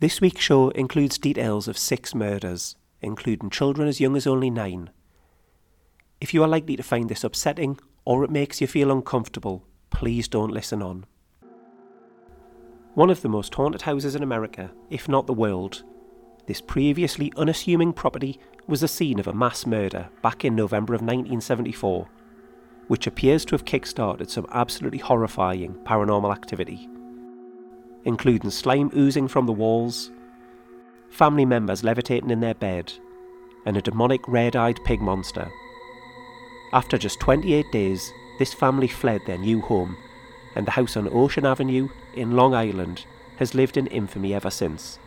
This week's show includes details of six murders, including children as young as only nine. If you are likely to find this upsetting or it makes you feel uncomfortable, please don't listen on. One of the most haunted houses in America, if not the world, this previously unassuming property was the scene of a mass murder back in November of 1974, which appears to have kick-started some absolutely horrifying paranormal activity including slime oozing from the walls, family members levitating in their bed, and a demonic red eyed pig monster. After just 28 days, this family fled their new home, and the house on Ocean Avenue in Long Island has lived in infamy ever since.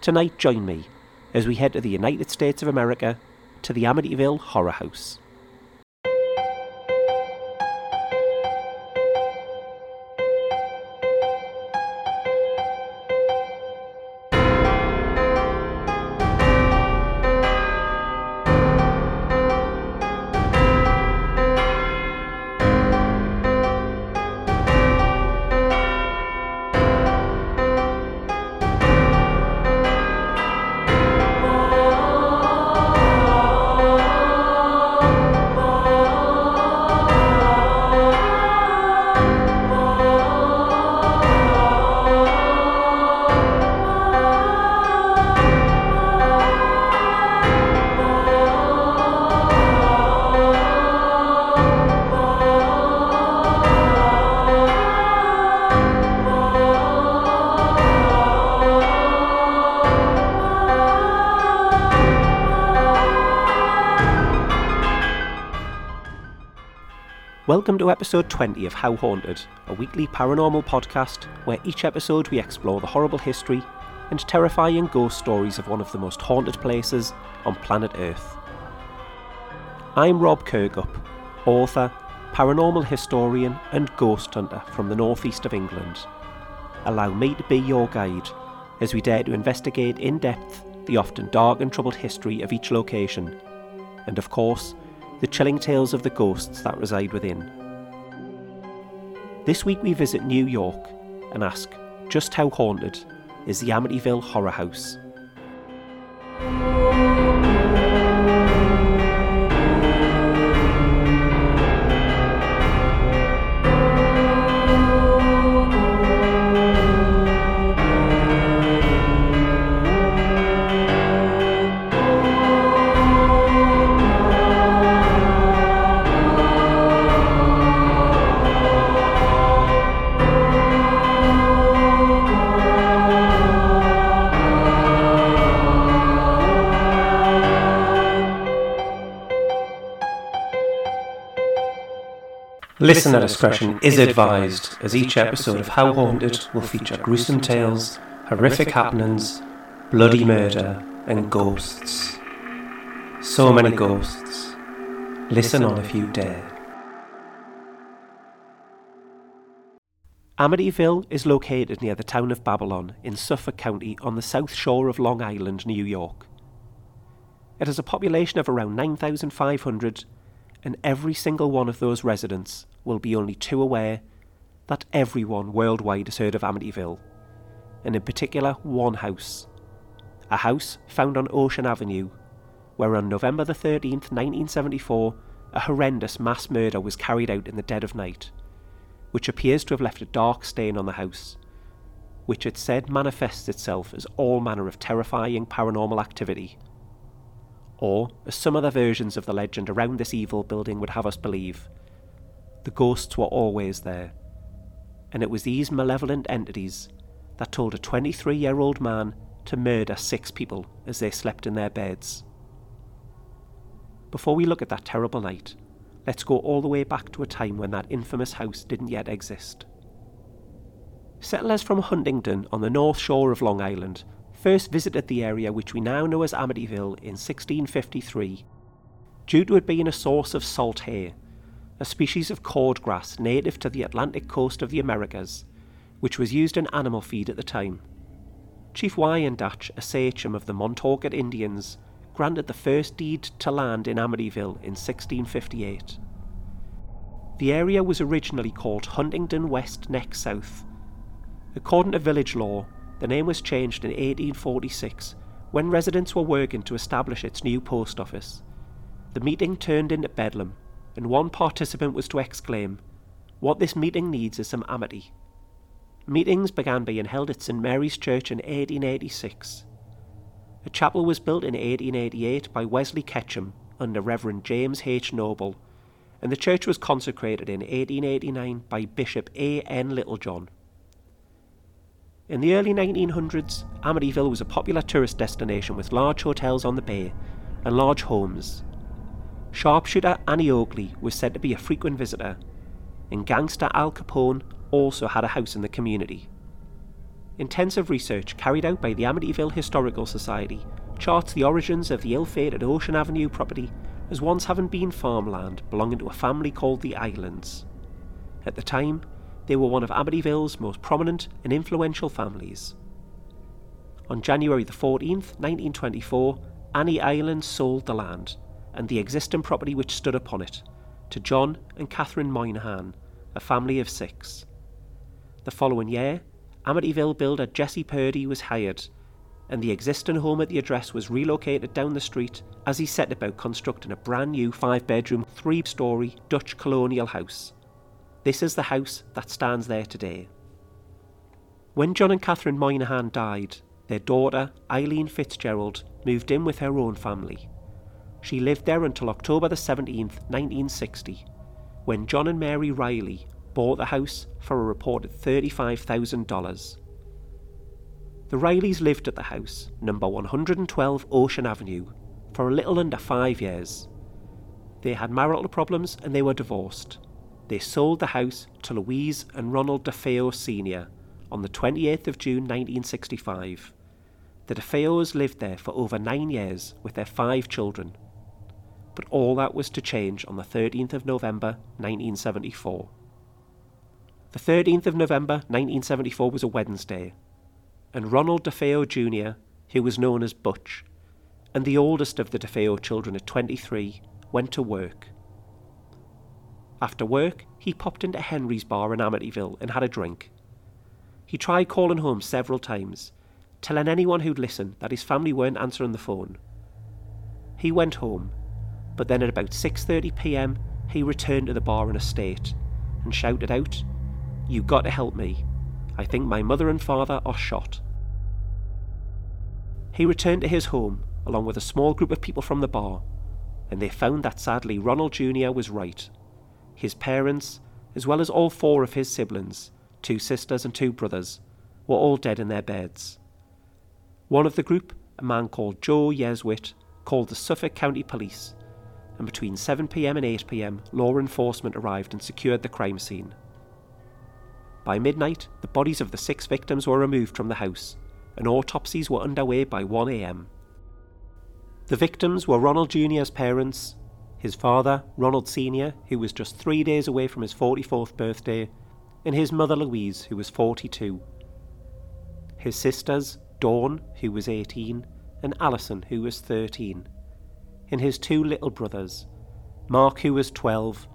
Tonight, join me as we head to the United States of America to the Amityville Horror House. Welcome to episode 20 of How Haunted, a weekly paranormal podcast where each episode we explore the horrible history and terrifying ghost stories of one of the most haunted places on planet Earth. I'm Rob Kirkup, author, paranormal historian, and ghost hunter from the northeast of England. Allow me to be your guide as we dare to investigate in depth the often dark and troubled history of each location, and of course, the chilling tales of the ghosts that reside within. This week we visit New York and ask just how haunted is the Amityville Horror House? Listener discretion is advised, as each episode of How Haunted will feature gruesome tales, horrific happenings, bloody murder, and ghosts. So many ghosts. Listen on if you dare. Amityville is located near the town of Babylon in Suffolk County on the south shore of Long Island, New York. It has a population of around 9,500 and every single one of those residents will be only too aware that everyone worldwide has heard of Amityville, and in particular one house. A house found on Ocean Avenue, where on November the 13th, 1974, a horrendous mass murder was carried out in the dead of night, which appears to have left a dark stain on the house, which it said manifests itself as all manner of terrifying paranormal activity. Or, as some other versions of the legend around this evil building would have us believe, the ghosts were always there. And it was these malevolent entities that told a 23 year old man to murder six people as they slept in their beds. Before we look at that terrible night, let's go all the way back to a time when that infamous house didn't yet exist. Settlers from Huntington on the north shore of Long Island first visited the area which we now know as Amityville in 1653, due to it being a source of salt hay a species of cordgrass native to the Atlantic coast of the Americas, which was used in animal feed at the time. Chief Wyandanch, a sachem of the Montaukett Indians, granted the first deed to land in Amityville in 1658. The area was originally called Huntington West Neck South. According to village law, the name was changed in 1846 when residents were working to establish its new post office. The meeting turned into bedlam, and one participant was to exclaim, What this meeting needs is some amity. Meetings began being held at St Mary's Church in 1886. A chapel was built in 1888 by Wesley Ketchum under Reverend James H. Noble, and the church was consecrated in 1889 by Bishop A. N. Littlejohn. In the early 1900s, Amityville was a popular tourist destination with large hotels on the bay and large homes. Sharpshooter Annie Oakley was said to be a frequent visitor, and gangster Al Capone also had a house in the community. Intensive research carried out by the Amityville Historical Society charts the origins of the ill fated Ocean Avenue property as once having been farmland belonging to a family called the Islands. At the time, they were one of Amityville's most prominent and influential families. On January the 14th, 1924, Annie Island sold the land and the existing property which stood upon it to John and Catherine Moynihan, a family of six. The following year, Amityville builder Jesse Purdy was hired, and the existing home at the address was relocated down the street as he set about constructing a brand new five bedroom, three story Dutch colonial house. This is the house that stands there today. When John and Catherine Moynihan died, their daughter, Eileen Fitzgerald, moved in with her own family. She lived there until October the 17th, 1960, when John and Mary Riley bought the house for a reported $35,000. The Rileys lived at the house, number 112 Ocean Avenue, for a little under five years. They had marital problems and they were divorced. They sold the house to Louise and Ronald DeFeo Sr. on the 28th of June 1965. The DeFeos lived there for over nine years with their five children. But all that was to change on the 13th of November 1974. The 13th of November 1974 was a Wednesday, and Ronald DeFeo Jr., who was known as Butch, and the oldest of the DeFeo children at 23, went to work. After work, he popped into Henry's bar in Amityville and had a drink. He tried calling home several times, telling anyone who'd listen that his family weren't answering the phone. He went home, but then at about 6:30 p.m., he returned to the bar in a state and shouted out, "You got to help me. I think my mother and father are shot." He returned to his home along with a small group of people from the bar, and they found that sadly Ronald Jr. was right. His parents, as well as all four of his siblings, two sisters and two brothers, were all dead in their beds. One of the group, a man called Joe Yeswit, called the Suffolk County Police, and between 7pm and 8pm, law enforcement arrived and secured the crime scene. By midnight, the bodies of the six victims were removed from the house, and autopsies were underway by 1am. The victims were Ronald Jr.'s parents, his father, Ronald Sr., who was just three days away from his 44th birthday, and his mother Louise, who was 42. His sisters, Dawn, who was 18, and Alison, who was 13. And his two little brothers, Mark, who was 12,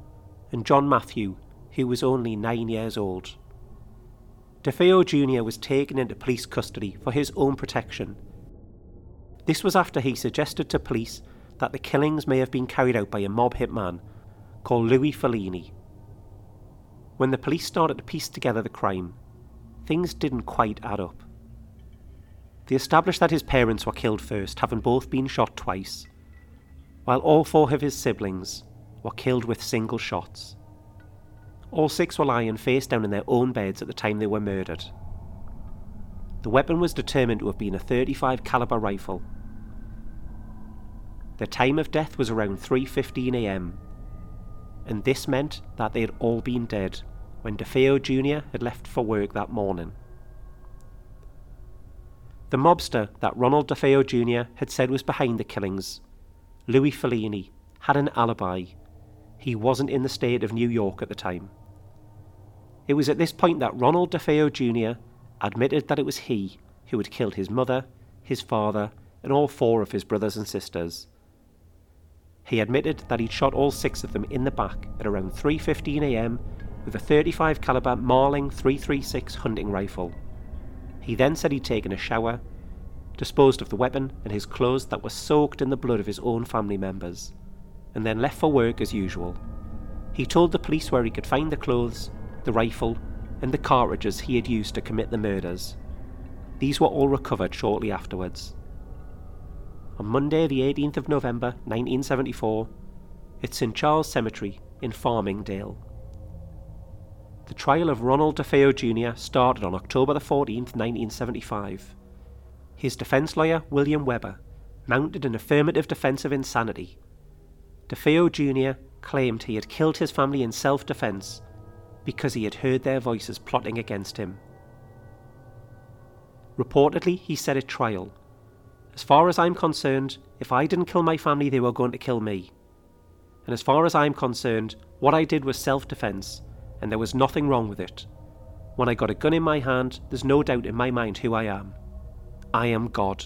and John Matthew, who was only nine years old. DeFeo Jr. was taken into police custody for his own protection. This was after he suggested to police that the killings may have been carried out by a mob hitman called Louis Falini. When the police started to piece together the crime, things didn't quite add up. They established that his parents were killed first, having both been shot twice, while all four of his siblings were killed with single shots. All six were lying face down in their own beds at the time they were murdered. The weapon was determined to have been a 35 caliber rifle the time of death was around 3:15 a.m. And this meant that they had all been dead when DeFeo Jr. had left for work that morning. The mobster that Ronald DeFeo Jr. had said was behind the killings, Louis Falini, had an alibi. He wasn't in the state of New York at the time. It was at this point that Ronald DeFeo Jr. admitted that it was he who had killed his mother, his father, and all four of his brothers and sisters. He admitted that he'd shot all six of them in the back at around 3:15 a.m. with a 35 caliber Marlin 336 hunting rifle. He then said he'd taken a shower, disposed of the weapon and his clothes that were soaked in the blood of his own family members, and then left for work as usual. He told the police where he could find the clothes, the rifle, and the cartridges he had used to commit the murders. These were all recovered shortly afterwards. On Monday, the 18th of November 1974, at St Charles Cemetery in Farmingdale. The trial of Ronald DeFeo Jr. started on October the 14th, 1975. His defence lawyer, William Weber, mounted an affirmative defence of insanity. DeFeo Jr. claimed he had killed his family in self defence because he had heard their voices plotting against him. Reportedly, he said at trial, As far as I'm concerned, if I didn't kill my family, they were going to kill me. And as far as I'm concerned, what I did was self defence, and there was nothing wrong with it. When I got a gun in my hand, there's no doubt in my mind who I am. I am God.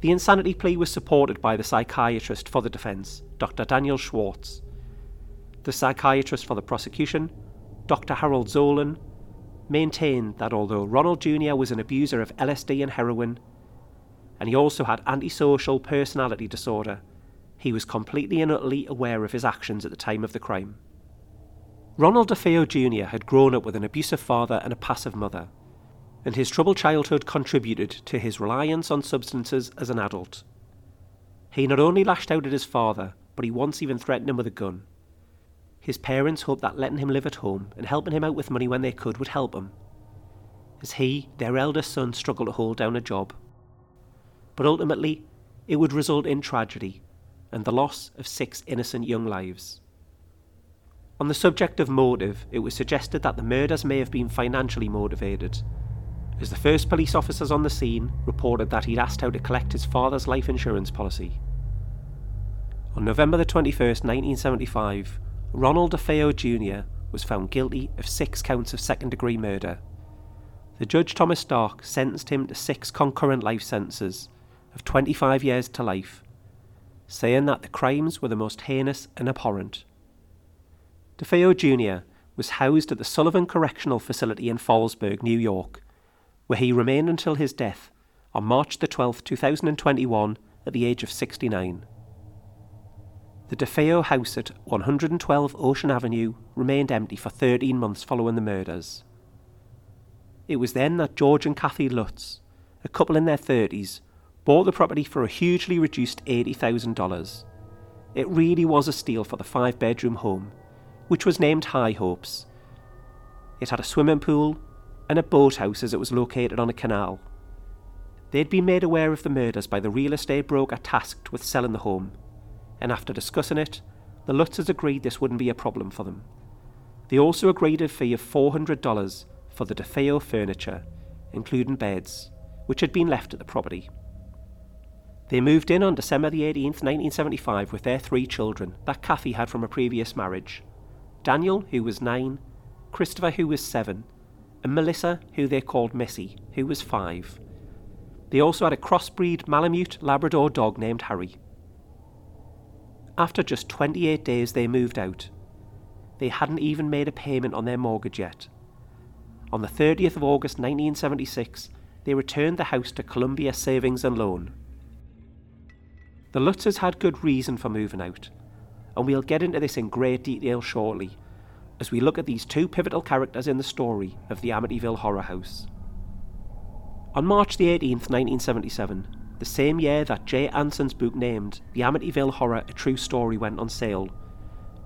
The insanity plea was supported by the psychiatrist for the defence, Dr. Daniel Schwartz, the psychiatrist for the prosecution, Dr. Harold Zolan, maintained that although Ronald Jr. was an abuser of LSD and heroin, and he also had antisocial personality disorder, he was completely and utterly aware of his actions at the time of the crime. Ronald DeFeo Jr. had grown up with an abusive father and a passive mother, and his troubled childhood contributed to his reliance on substances as an adult. He not only lashed out at his father, but he once even threatened him with a gun. His parents hoped that letting him live at home and helping him out with money when they could would help him, as he, their eldest son, struggled to hold down a job. But ultimately, it would result in tragedy and the loss of six innocent young lives. On the subject of motive, it was suggested that the murders may have been financially motivated, as the first police officers on the scene reported that he'd asked how to collect his father's life insurance policy. On November the 21st, 1975, Ronald DeFeo Jr. was found guilty of six counts of second degree murder. The judge Thomas Stark sentenced him to six concurrent life sentences of 25 years to life, saying that the crimes were the most heinous and abhorrent. DeFeo Jr. was housed at the Sullivan Correctional Facility in Fallsburg, New York, where he remained until his death on March the 12th, 2021, at the age of 69. The DeFeo house at 112 Ocean Avenue remained empty for 13 months following the murders. It was then that George and Kathy Lutz, a couple in their 30s, bought the property for a hugely reduced $80,000. It really was a steal for the five bedroom home, which was named High Hopes. It had a swimming pool and a boathouse as it was located on a canal. They'd been made aware of the murders by the real estate broker tasked with selling the home and after discussing it, the Lutzes agreed this wouldn't be a problem for them. They also agreed a fee of $400 for the DeFeo furniture, including beds, which had been left at the property. They moved in on December the 18th, 1975, with their three children that Kathy had from a previous marriage Daniel, who was nine, Christopher, who was seven, and Melissa, who they called Missy, who was five. They also had a crossbreed Malamute Labrador dog named Harry. After just 28 days, they moved out. They hadn't even made a payment on their mortgage yet. On the 30th of August 1976, they returned the house to Columbia Savings and Loan. The Lutzes had good reason for moving out, and we'll get into this in great detail shortly as we look at these two pivotal characters in the story of the Amityville Horror House. On March the 18th, 1977, the same year that Jay Anson's book named The Amityville Horror A True Story went on sale.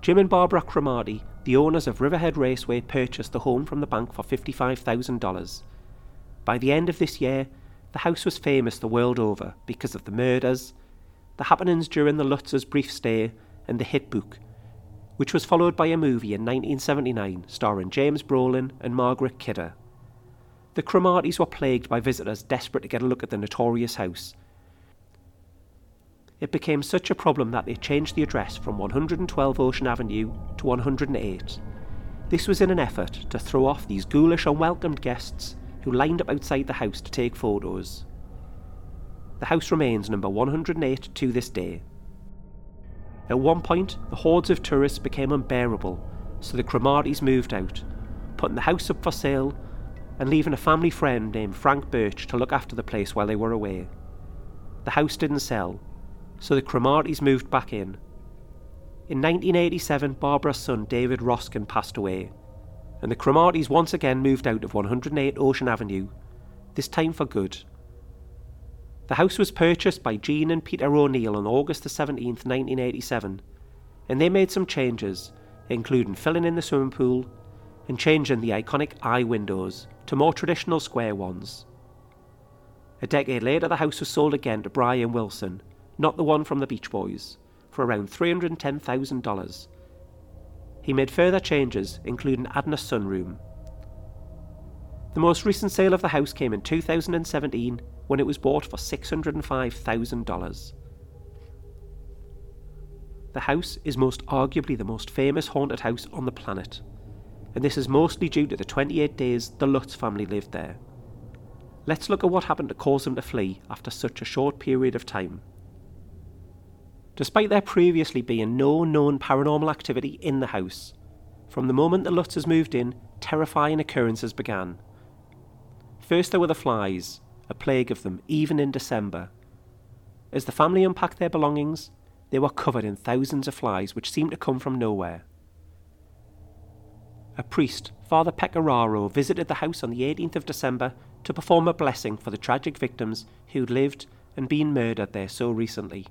Jim and Barbara Cromarty, the owners of Riverhead Raceway, purchased the home from the bank for $55,000. By the end of this year, the house was famous the world over because of the murders, the happenings during the Lutz's brief stay, and the hit book, which was followed by a movie in 1979 starring James Brolin and Margaret Kidder. The Cromartys were plagued by visitors desperate to get a look at the notorious house, it became such a problem that they changed the address from 112 Ocean Avenue to 108. This was in an effort to throw off these ghoulish, unwelcomed guests who lined up outside the house to take photos. The house remains number 108 to this day. At one point, the hordes of tourists became unbearable, so the Cromartys moved out, putting the house up for sale and leaving a family friend named Frank Birch to look after the place while they were away. The house didn't sell, so the Cromartys moved back in. In 1987, Barbara's son David Roskin passed away, and the Cromartys once again moved out of 108 Ocean Avenue, this time for good. The house was purchased by Jean and Peter O'Neill on August 17, 1987, and they made some changes, including filling in the swimming pool and changing the iconic eye windows to more traditional square ones. A decade later, the house was sold again to Brian Wilson, not the one from the Beach Boys, for around $310,000. He made further changes, including adding a sunroom. The most recent sale of the house came in 2017 when it was bought for $605,000. The house is most arguably the most famous haunted house on the planet and this is mostly due to the 28 days the Lutz family lived there. Let's look at what happened to cause them to flee after such a short period of time. Despite there previously being no known paranormal activity in the house, from the moment the Lutzes moved in, terrifying occurrences began. First, there were the flies, a plague of them, even in December. As the family unpacked their belongings, they were covered in thousands of flies which seemed to come from nowhere a priest, Father Pecoraro, visited the house on the 18th of December to perform a blessing for the tragic victims who'd lived and been murdered there so recently.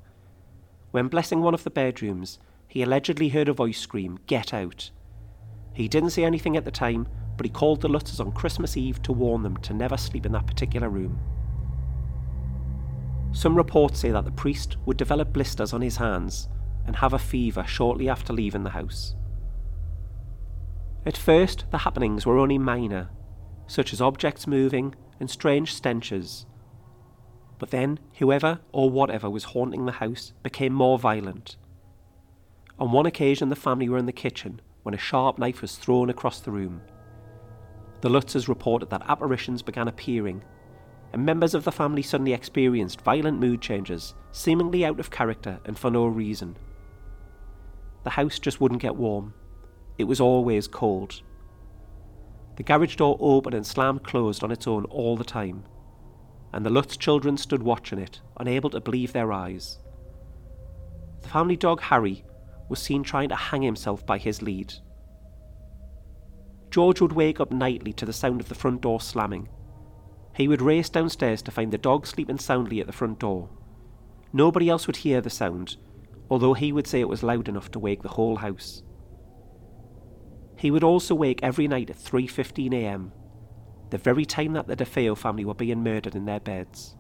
When blessing one of the bedrooms, he allegedly heard a voice scream, Get out! He didn't say anything at the time, but he called the Lutzes on Christmas Eve to warn them to never sleep in that particular room. Some reports say that the priest would develop blisters on his hands and have a fever shortly after leaving the house. At first, the happenings were only minor, such as objects moving and strange stenches. But then, whoever or whatever was haunting the house became more violent. On one occasion, the family were in the kitchen when a sharp knife was thrown across the room. The Lutzes reported that apparitions began appearing, and members of the family suddenly experienced violent mood changes, seemingly out of character and for no reason. The house just wouldn't get warm. It was always cold. The garage door opened and slammed closed on its own all the time, and the Lutz children stood watching it, unable to believe their eyes. The family dog Harry was seen trying to hang himself by his lead. George would wake up nightly to the sound of the front door slamming. He would race downstairs to find the dog sleeping soundly at the front door. Nobody else would hear the sound, although he would say it was loud enough to wake the whole house. He would also wake every night at 3.15am, the very time that the DeFeo family were being murdered in their beds.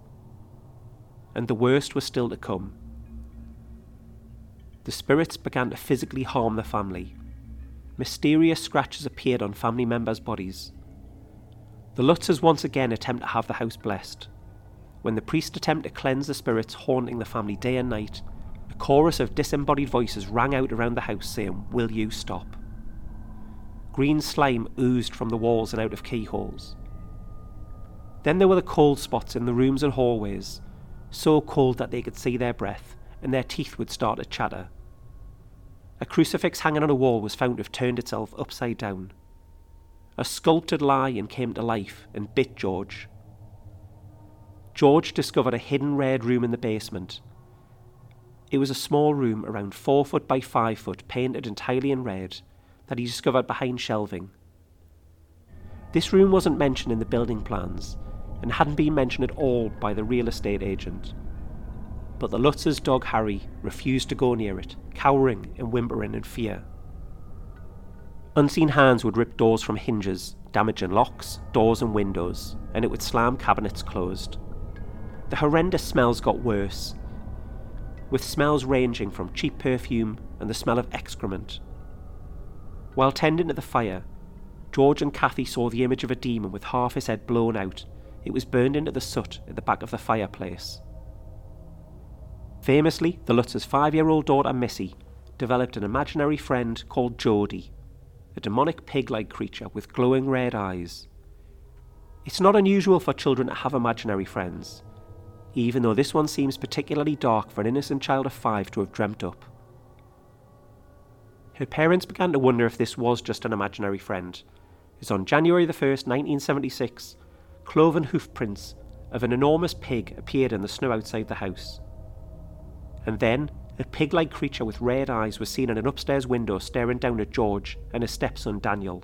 And the worst was still to come. The spirits began to physically harm the family. Mysterious scratches appeared on family members' bodies. The Lutzes once again attempt to have the house blessed. When the priest attempted to cleanse the spirits haunting the family day and night, a chorus of disembodied voices rang out around the house saying, Will you stop? Green slime oozed from the walls and out of keyholes. Then there were the cold spots in the rooms and hallways, so cold that they could see their breath, and their teeth would start to chatter. A crucifix hanging on a wall was found to have turned itself upside down. A sculpted lion came to life and bit George. George discovered a hidden red room in the basement. It was a small room around four foot by five foot, painted entirely in red, that he discovered behind shelving. This room wasn't mentioned in the building plans and hadn't been mentioned at all by the real estate agent. But the Lutz's dog Harry refused to go near it, cowering and whimpering in fear. Unseen hands would rip doors from hinges, damaging locks, doors, and windows, and it would slam cabinets closed. The horrendous smells got worse, with smells ranging from cheap perfume and the smell of excrement while tending to the fire, George and Kathy saw the image of a demon with half his head blown out. It was burned into the soot at the back of the fireplace. Famously, the Lutz's five year old daughter Missy developed an imaginary friend called Jody, a demonic pig like creature with glowing red eyes. It's not unusual for children to have imaginary friends, even though this one seems particularly dark for an innocent child of five to have dreamt up. Her parents began to wonder if this was just an imaginary friend, as on January the 1st, 1976, cloven hoof prints of an enormous pig appeared in the snow outside the house. And then, a pig like creature with red eyes was seen in an upstairs window staring down at George and his stepson Daniel.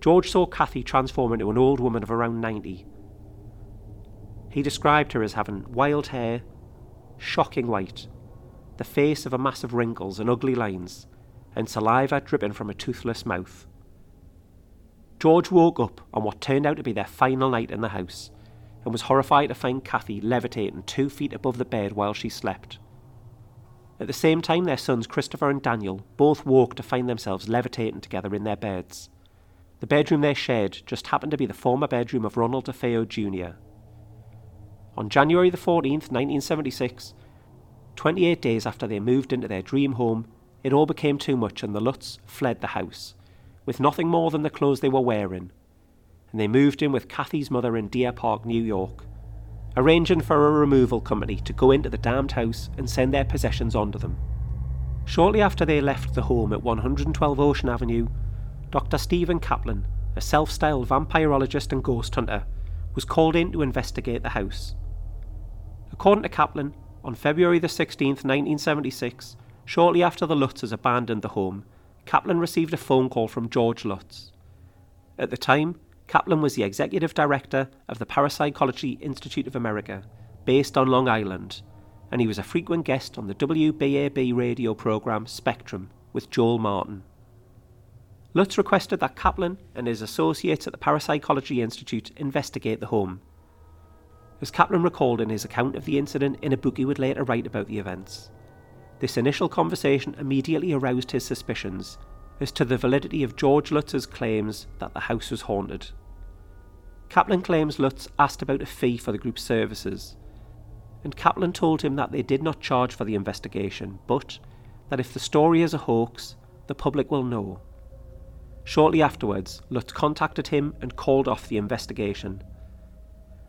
George saw Kathy transform into an old woman of around 90. He described her as having wild hair, shocking white, the face of a mass of wrinkles and ugly lines, and saliva dripping from a toothless mouth. George woke up on what turned out to be their final night in the house and was horrified to find Kathy levitating two feet above the bed while she slept. At the same time, their sons Christopher and Daniel both woke to find themselves levitating together in their beds. The bedroom they shared just happened to be the former bedroom of Ronald DeFeo Jr. On January the 14th, 1976, 28 days after they moved into their dream home, it all became too much and the Lutz fled the house, with nothing more than the clothes they were wearing, and they moved in with Kathy's mother in Deer Park, New York, arranging for a removal company to go into the damned house and send their possessions onto them. Shortly after they left the home at 112 Ocean Avenue, Dr. Stephen Kaplan, a self styled vampirologist and ghost hunter, was called in to investigate the house. According to Kaplan, on February the 16th, 1976, shortly after the Lutzes abandoned the home, Kaplan received a phone call from George Lutz. At the time, Kaplan was the executive director of the Parapsychology Institute of America, based on Long Island, and he was a frequent guest on the WBAB radio program Spectrum with Joel Martin. Lutz requested that Kaplan and his associates at the Parapsychology Institute investigate the home as Kaplan recalled in his account of the incident in a book he would later write about the events. This initial conversation immediately aroused his suspicions as to the validity of George Lutz's claims that the house was haunted. Kaplan claims Lutz asked about a fee for the group's services, and Kaplan told him that they did not charge for the investigation, but that if the story is a hoax, the public will know. Shortly afterwards, Lutz contacted him and called off the investigation,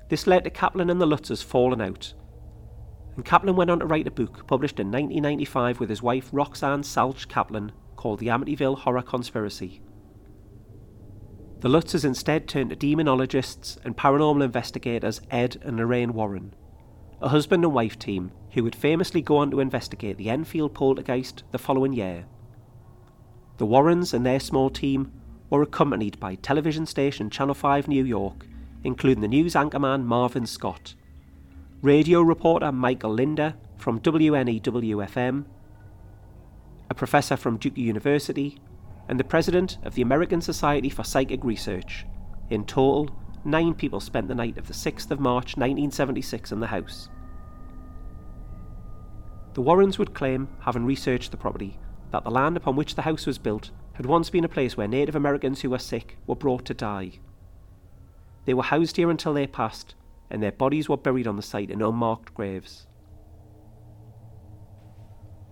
this led to Kaplan and the Lutzes falling out. And Kaplan went on to write a book published in 1995 with his wife Roxanne Salch Kaplan called The Amityville Horror Conspiracy. The Lutzes instead turned to demonologists and paranormal investigators Ed and Lorraine Warren, a husband and wife team who would famously go on to investigate the Enfield poltergeist the following year. The Warrens and their small team were accompanied by television station Channel 5 New York including the news anchorman Marvin Scott, radio reporter Michael Linder from WNEW-FM, a professor from Duke University, and the president of the American Society for Psychic Research. In total, nine people spent the night of the 6th of March 1976 in the house. The Warrens would claim, having researched the property, that the land upon which the house was built had once been a place where Native Americans who were sick were brought to die. They were housed here until they passed, and their bodies were buried on the site in unmarked graves.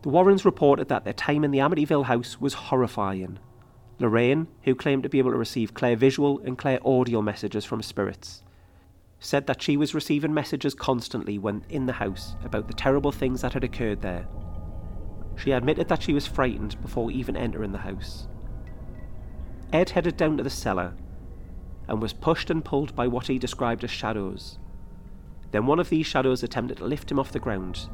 The Warrens reported that their time in the Amityville house was horrifying. Lorraine, who claimed to be able to receive clear visual and clear audio messages from spirits, said that she was receiving messages constantly when in the house about the terrible things that had occurred there. She admitted that she was frightened before even entering the house. Ed headed down to the cellar and was pushed and pulled by what he described as shadows. Then one of these shadows attempted to lift him off the ground,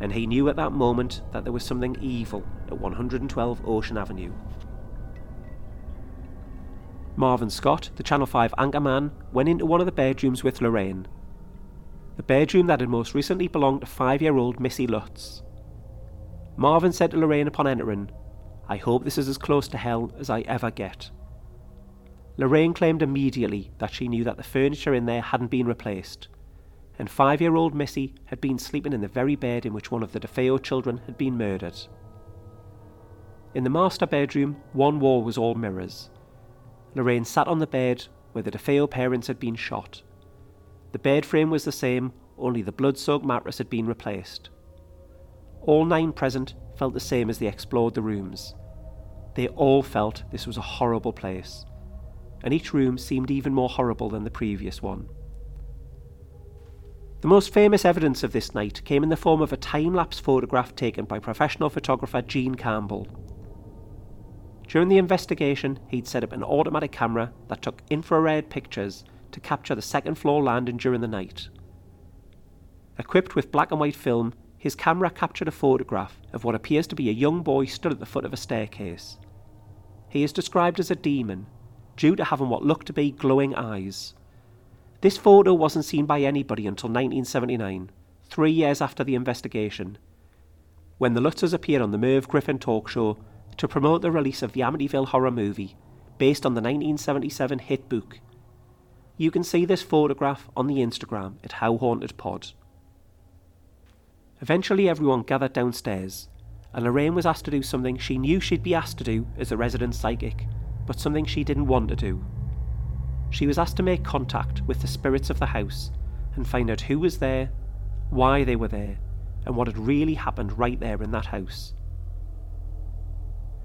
and he knew at that moment that there was something evil at 112 Ocean Avenue. Marvin Scott, the Channel 5 anchorman, went into one of the bedrooms with Lorraine. The bedroom that had most recently belonged to five year old Missy Lutz. Marvin said to Lorraine upon entering, I hope this is as close to hell as I ever get. Lorraine claimed immediately that she knew that the furniture in there hadn't been replaced, and five year old Missy had been sleeping in the very bed in which one of the DeFeo children had been murdered. In the master bedroom, one wall was all mirrors. Lorraine sat on the bed where the DeFeo parents had been shot. The bed frame was the same, only the blood soaked mattress had been replaced. All nine present felt the same as they explored the rooms. They all felt this was a horrible place and each room seemed even more horrible than the previous one. The most famous evidence of this night came in the form of a time lapse photograph taken by professional photographer Gene Campbell. During the investigation, he'd set up an automatic camera that took infrared pictures to capture the second floor landing during the night. Equipped with black and white film, his camera captured a photograph of what appears to be a young boy stood at the foot of a staircase. He is described as a demon, due to having what looked to be glowing eyes. This photo wasn't seen by anybody until 1979, three years after the investigation, when the Lutzes appeared on the Merv Griffin talk show to promote the release of the Amityville horror movie based on the 1977 hit book. You can see this photograph on the Instagram at How Haunted Pod. Eventually, everyone gathered downstairs, and Lorraine was asked to do something she knew she'd be asked to do as a resident psychic, but something she didn't want to do. She was asked to make contact with the spirits of the house and find out who was there, why they were there, and what had really happened right there in that house.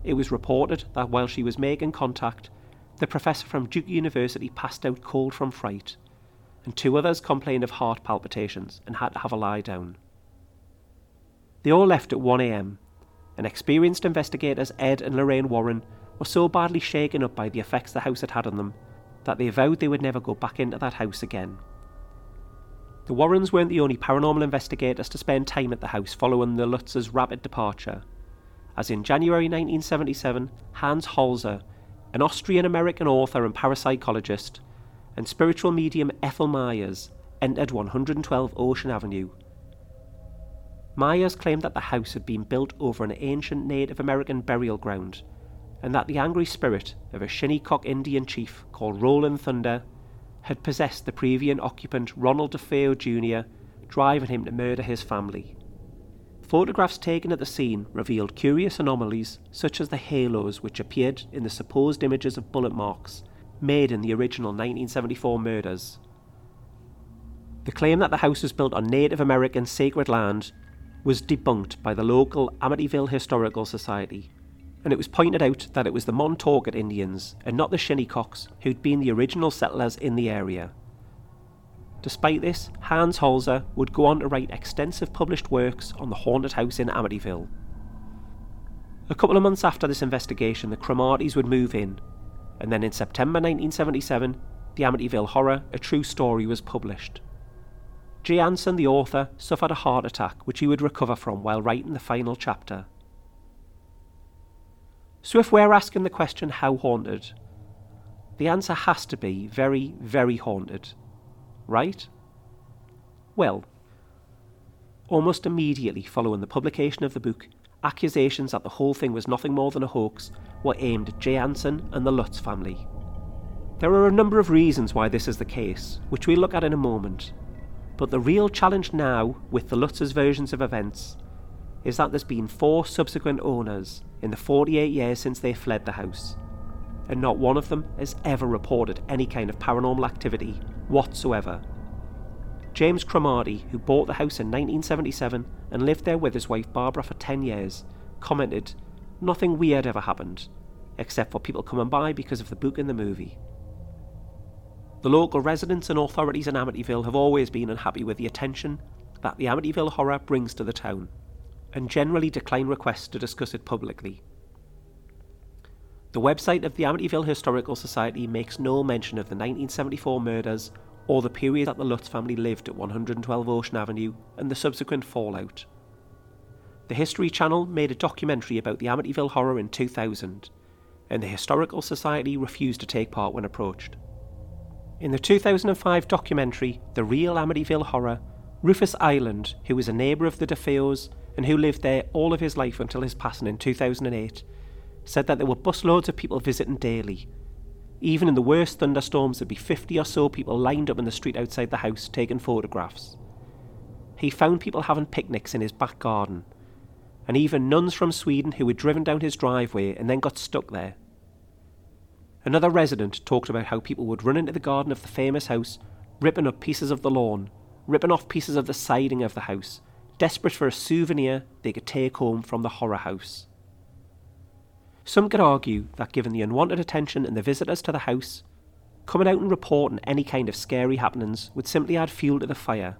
It was reported that while she was making contact, the professor from Duke University passed out cold from fright, and two others complained of heart palpitations and had to have a lie down. They all left at 1am, and experienced investigators Ed and Lorraine Warren were so badly shaken up by the effects the house had had on them that they vowed they would never go back into that house again. The Warrens weren't the only paranormal investigators to spend time at the house following the Lutzers' rapid departure, as in January 1977, Hans Holzer, an Austrian American author and parapsychologist, and spiritual medium Ethel Myers entered 112 Ocean Avenue Myers claimed that the house had been built over an ancient Native American burial ground, and that the angry spirit of a Shinnecock Indian chief called Rolling Thunder had possessed the previous occupant Ronald DeFeo Jr., driving him to murder his family. Photographs taken at the scene revealed curious anomalies such as the halos which appeared in the supposed images of bullet marks made in the original 1974 murders. The claim that the house was built on Native American sacred land was debunked by the local Amityville Historical Society, and it was pointed out that it was the Montaukett Indians and not the Shinnecocks who'd been the original settlers in the area. Despite this, Hans Holzer would go on to write extensive published works on the haunted house in Amityville. A couple of months after this investigation, the Cromartys would move in, and then in September 1977, the Amityville Horror, a true story, was published. Jay Anson, the author, suffered a heart attack which he would recover from while writing the final chapter. So, if we're asking the question, how haunted? The answer has to be very, very haunted. Right? Well, almost immediately following the publication of the book, accusations that the whole thing was nothing more than a hoax were aimed at Jay Anson and the Lutz family. There are a number of reasons why this is the case, which we'll look at in a moment. But the real challenge now with the Lutz's versions of events is that there's been four subsequent owners in the 48 years since they fled the house, and not one of them has ever reported any kind of paranormal activity whatsoever. James Cromarty, who bought the house in 1977 and lived there with his wife Barbara for 10 years, commented, Nothing weird ever happened, except for people coming by because of the book and the movie. The local residents and authorities in Amityville have always been unhappy with the attention that the Amityville horror brings to the town, and generally decline requests to discuss it publicly. The website of the Amityville Historical Society makes no mention of the 1974 murders or the period that the Lutz family lived at 112 Ocean Avenue and the subsequent fallout. The History Channel made a documentary about the Amityville horror in 2000, and the Historical Society refused to take part when approached. In the 2005 documentary, The Real Amityville Horror, Rufus Island, who was a neighbour of the DeFeos and who lived there all of his life until his passing in 2008, said that there were busloads of people visiting daily. Even in the worst thunderstorms, there'd be 50 or so people lined up in the street outside the house taking photographs. He found people having picnics in his back garden, and even nuns from Sweden who had driven down his driveway and then got stuck there. Another resident talked about how people would run into the garden of the famous house, ripping up pieces of the lawn, ripping off pieces of the siding of the house, desperate for a souvenir they could take home from the horror house. Some could argue that given the unwanted attention and the visitors to the house, coming out and reporting any kind of scary happenings would simply add fuel to the fire.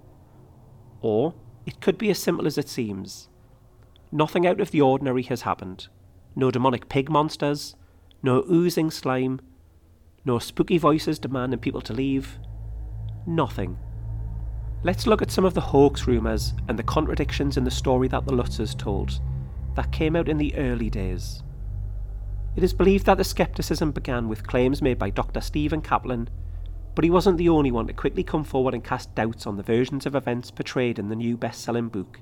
Or it could be as simple as it seems. Nothing out of the ordinary has happened. No demonic pig monsters, no oozing slime, no spooky voices demanding people to leave. Nothing. Let's look at some of the hoax rumours and the contradictions in the story that the Lutzers told that came out in the early days. It is believed that the scepticism began with claims made by Dr. Stephen Kaplan, but he wasn't the only one to quickly come forward and cast doubts on the versions of events portrayed in the new best selling book.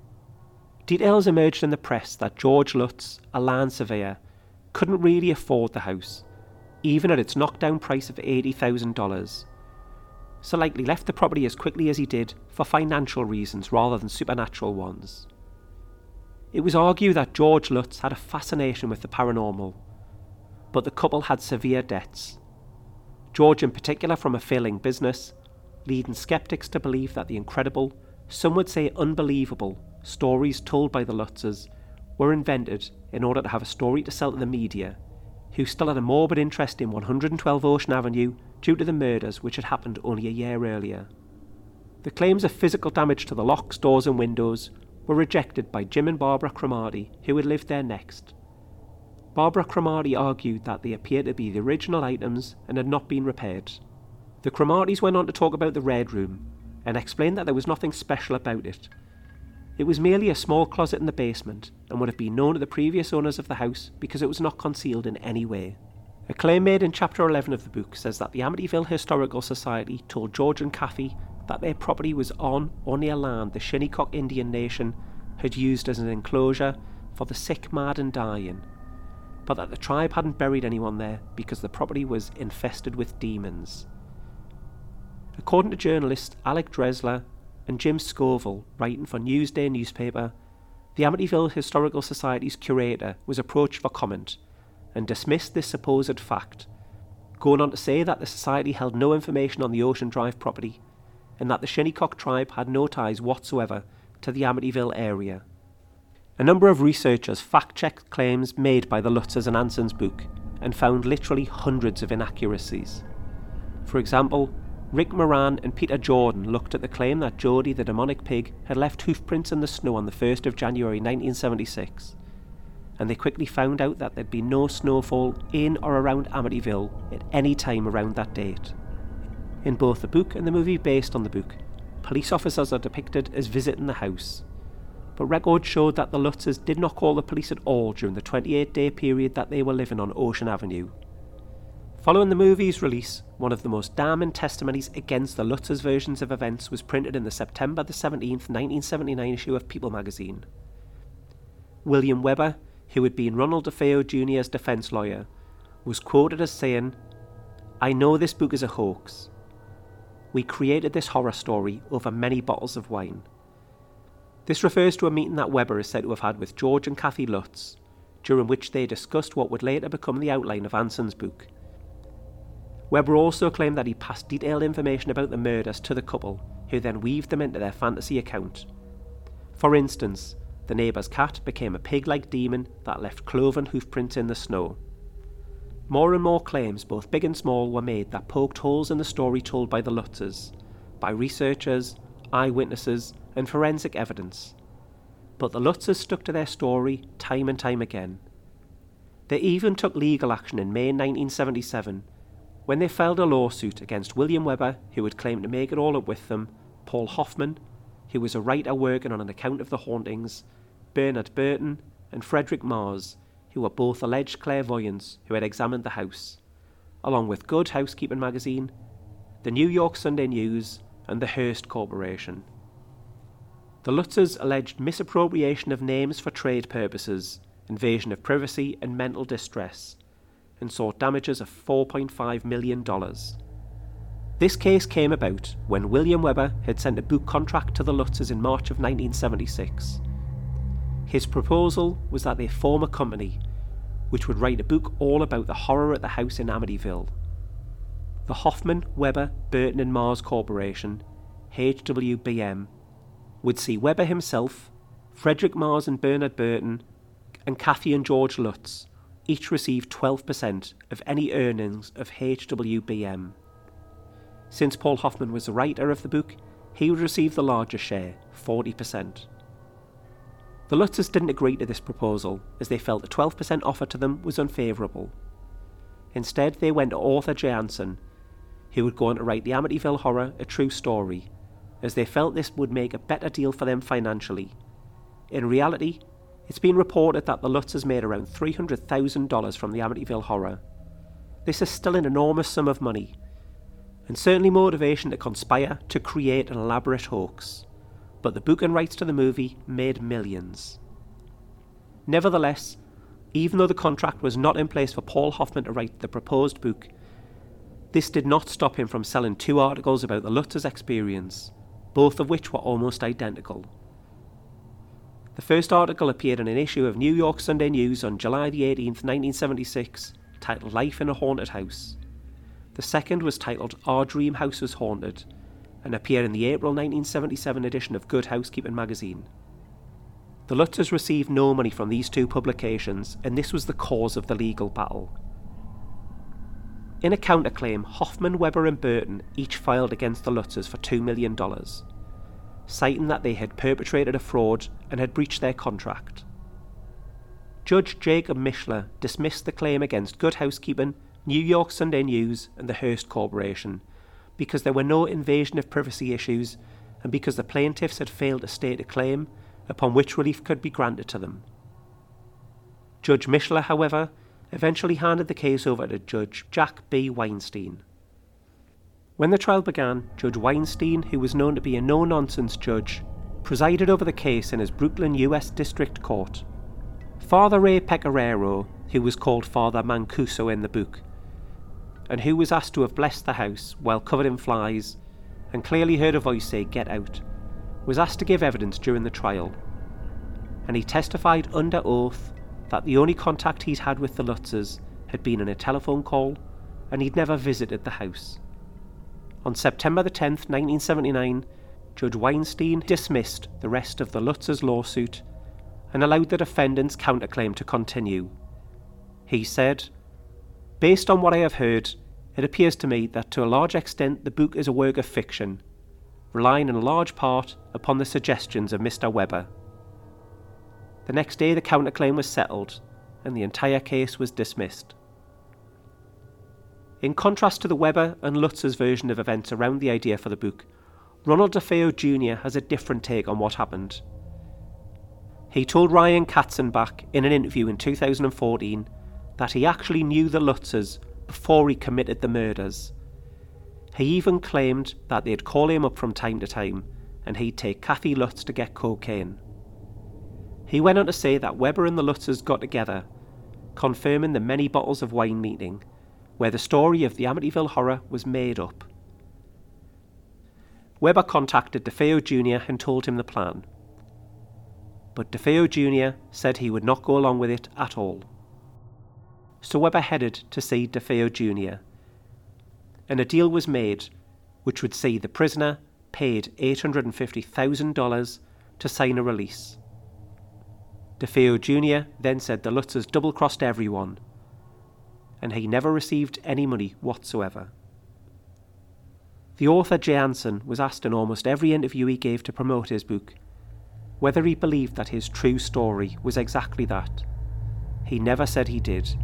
Details emerged in the press that George Lutz, a land surveyor, couldn't really afford the house, even at its knockdown price of $80,000. So likely left the property as quickly as he did for financial reasons rather than supernatural ones. It was argued that George Lutz had a fascination with the paranormal, but the couple had severe debts. George, in particular, from a failing business, leading skeptics to believe that the incredible, some would say unbelievable, stories told by the Lutzers were invented in order to have a story to sell to the media, who still had a morbid interest in 112 Ocean Avenue due to the murders which had happened only a year earlier. The claims of physical damage to the locks, doors, and windows were rejected by Jim and Barbara Cromarty, who had lived there next. Barbara Cromarty argued that they appeared to be the original items and had not been repaired. The Cromartys went on to talk about the Red Room and explained that there was nothing special about it, it was merely a small closet in the basement and would have been known to the previous owners of the house because it was not concealed in any way. A claim made in chapter 11 of the book says that the Amityville Historical Society told George and Kathy that their property was on or near land the Shinnecock Indian Nation had used as an enclosure for the sick, mad, and dying, but that the tribe hadn't buried anyone there because the property was infested with demons. According to journalist Alec Dresler and Jim Scoville, writing for Newsday newspaper, the Amityville Historical Society's curator was approached for comment and dismissed this supposed fact, going on to say that the society held no information on the Ocean Drive property and that the Shinnecock tribe had no ties whatsoever to the Amityville area. A number of researchers fact checked claims made by the Lutzers and Anson's book and found literally hundreds of inaccuracies. For example, Rick Moran and Peter Jordan looked at the claim that Jody the demonic pig had left hoofprints in the snow on the 1st of January 1976, and they quickly found out that there'd been no snowfall in or around Amityville at any time around that date. In both the book and the movie based on the book, police officers are depicted as visiting the house, but records showed that the Lutzers did not call the police at all during the 28 day period that they were living on Ocean Avenue. Following the movie's release, one of the most damning testimonies against the Lutzers versions of events was printed in the September the 17th, 1979 issue of People magazine. William Weber, who had been Ronald DeFeo Jr.'s defense lawyer, was quoted as saying, I know this book is a hoax. We created this horror story over many bottles of wine. This refers to a meeting that Weber is said to have had with George and Kathy Lutz, during which they discussed what would later become the outline of Anson's book Weber also claimed that he passed detailed information about the murders to the couple, who then weaved them into their fantasy account. For instance, the neighbour's cat became a pig like demon that left cloven hoofprints in the snow. More and more claims, both big and small, were made that poked holes in the story told by the Lutzers, by researchers, eyewitnesses, and forensic evidence. But the Lutzers stuck to their story time and time again. They even took legal action in May 1977 when they filed a lawsuit against William Weber, who had claimed to make it all up with them, Paul Hoffman, who was a writer working on an account of the hauntings, Bernard Burton, and Frederick Mars, who were both alleged clairvoyants who had examined the house, along with Good Housekeeping magazine, the New York Sunday News, and the Hearst Corporation. The Lutzers alleged misappropriation of names for trade purposes, invasion of privacy, and mental distress, and sought damages of $4.5 million. This case came about when William Weber had sent a book contract to the Lutzers in March of 1976. His proposal was that they form a company which would write a book all about the horror at the house in Amityville. The Hoffman, Weber, Burton and Mars Corporation, HWBM, would see Weber himself, Frederick Mars and Bernard Burton, and Kathy and George Lutz each receive 12% of any earnings of HWBM. Since Paul Hoffman was the writer of the book, he would receive the larger share, 40%. The Lutzers didn't agree to this proposal, as they felt the 12% offer to them was unfavourable. Instead, they went to author Jay Anson, who would go on to write The Amityville Horror, a true story, as they felt this would make a better deal for them financially. In reality, it's been reported that the Lutzes made around $300,000 from the Amityville Horror. This is still an enormous sum of money, and certainly motivation to conspire to create an elaborate hoax. But the book and rights to the movie made millions. Nevertheless, even though the contract was not in place for Paul Hoffman to write the proposed book, this did not stop him from selling two articles about the Lutz's experience, both of which were almost identical. The first article appeared in an issue of New York Sunday News on July the 18th, 1976, titled Life in a Haunted House. The second was titled Our Dream House Was Haunted and appear in the April 1977 edition of Good Housekeeping magazine. The Lutzes received no money from these two publications, and this was the cause of the legal battle. In a counterclaim, Hoffman, Weber, and Burton each filed against the Lutzes for $2 million, citing that they had perpetrated a fraud and had breached their contract. Judge Jacob Mishler dismissed the claim against Good Housekeeping, New York Sunday News, and the Hearst Corporation because there were no invasion of privacy issues and because the plaintiffs had failed to state a claim upon which relief could be granted to them. Judge Mishler, however, eventually handed the case over to Judge Jack B. Weinstein. When the trial began, Judge Weinstein, who was known to be a no nonsense judge, presided over the case in his Brooklyn U.S. District Court. Father Ray Pecoraro, who was called Father Mancuso in the book, and who was asked to have blessed the house while covered in flies, and clearly heard a voice say, Get out, was asked to give evidence during the trial. And he testified under oath that the only contact he'd had with the Lutzers had been in a telephone call, and he'd never visited the house. On September the 10th, 1979, Judge Weinstein dismissed the rest of the Lutzers lawsuit and allowed the defendant's counterclaim to continue. He said, Based on what I have heard, it appears to me that to a large extent the book is a work of fiction, relying in large part upon the suggestions of Mr. Weber. The next day, the counterclaim was settled, and the entire case was dismissed. In contrast to the Weber and Lutz's version of events around the idea for the book, Ronald DeFeo Jr. has a different take on what happened. He told Ryan Katzenbach in an interview in 2014 that he actually knew the Lutzes before he committed the murders. He even claimed that they'd call him up from time to time and he'd take Kathy Lutz to get cocaine. He went on to say that Weber and the Lutzes got together, confirming the many bottles of wine meeting, where the story of the Amityville horror was made up. Weber contacted DeFeo Jr. and told him the plan. But DeFeo Jr. said he would not go along with it at all. So Weber headed to see DeFeo Jr. And a deal was made which would see the prisoner paid $850,000 to sign a release. DeFeo Jr. then said the Lutzers double crossed everyone, and he never received any money whatsoever. The author Anson was asked in almost every interview he gave to promote his book whether he believed that his true story was exactly that. He never said he did.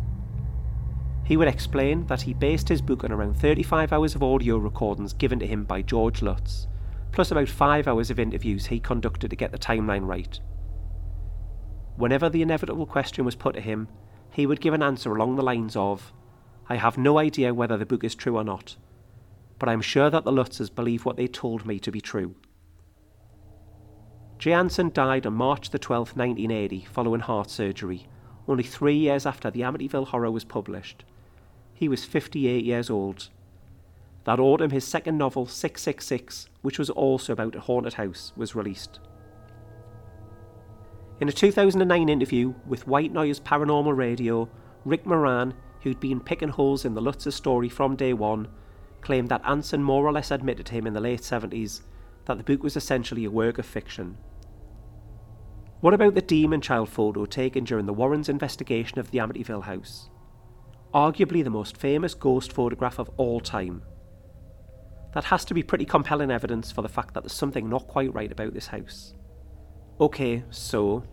He would explain that he based his book on around 35 hours of audio recordings given to him by George Lutz, plus about 5 hours of interviews he conducted to get the timeline right. Whenever the inevitable question was put to him, he would give an answer along the lines of, I have no idea whether the book is true or not, but I am sure that the Lutzes believe what they told me to be true. Jay Anson died on March the 12th, 1980, following heart surgery, only three years after the Amityville Horror was published. He was 58 years old. That autumn, his second novel, 666, which was also about a haunted house, was released. In a 2009 interview with White Noise Paranormal Radio, Rick Moran, who'd been picking holes in the Lutz's story from day one, claimed that Anson more or less admitted to him in the late 70s that the book was essentially a work of fiction. What about the demon child photo taken during the Warrens' investigation of the Amityville house? Arguably the most famous ghost photograph of all time. That has to be pretty compelling evidence for the fact that there's something not quite right about this house. Okay, so.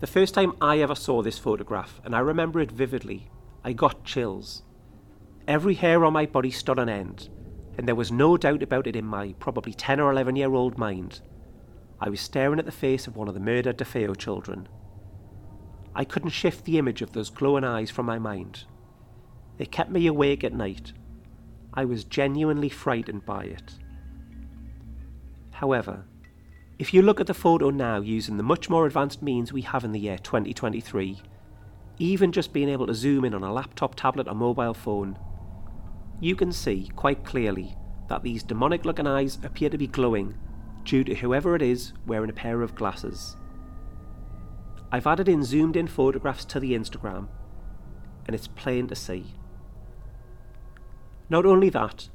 The first time I ever saw this photograph, and I remember it vividly, I got chills. Every hair on my body stood on end, and there was no doubt about it in my probably 10 or 11 year old mind. I was staring at the face of one of the murdered DeFeo children. I couldn't shift the image of those glowing eyes from my mind. It kept me awake at night. I was genuinely frightened by it. However, if you look at the photo now using the much more advanced means we have in the year 2023, even just being able to zoom in on a laptop, tablet, or mobile phone, you can see quite clearly that these demonic looking eyes appear to be glowing due to whoever it is wearing a pair of glasses. I've added in zoomed in photographs to the Instagram, and it's plain to see. Not only that,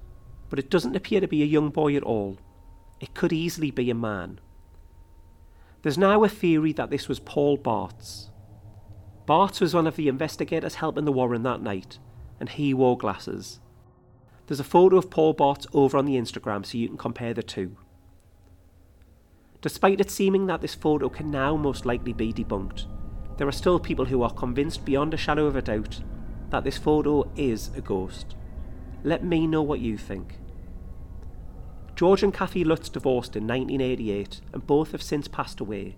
but it doesn't appear to be a young boy at all. It could easily be a man. There's now a theory that this was Paul Bartz. Bartz was one of the investigators helping the Warren that night, and he wore glasses. There's a photo of Paul Bartz over on the Instagram so you can compare the two. Despite it seeming that this photo can now most likely be debunked, there are still people who are convinced beyond a shadow of a doubt that this photo is a ghost. Let me know what you think. George and Kathy Lutz divorced in 1988 and both have since passed away.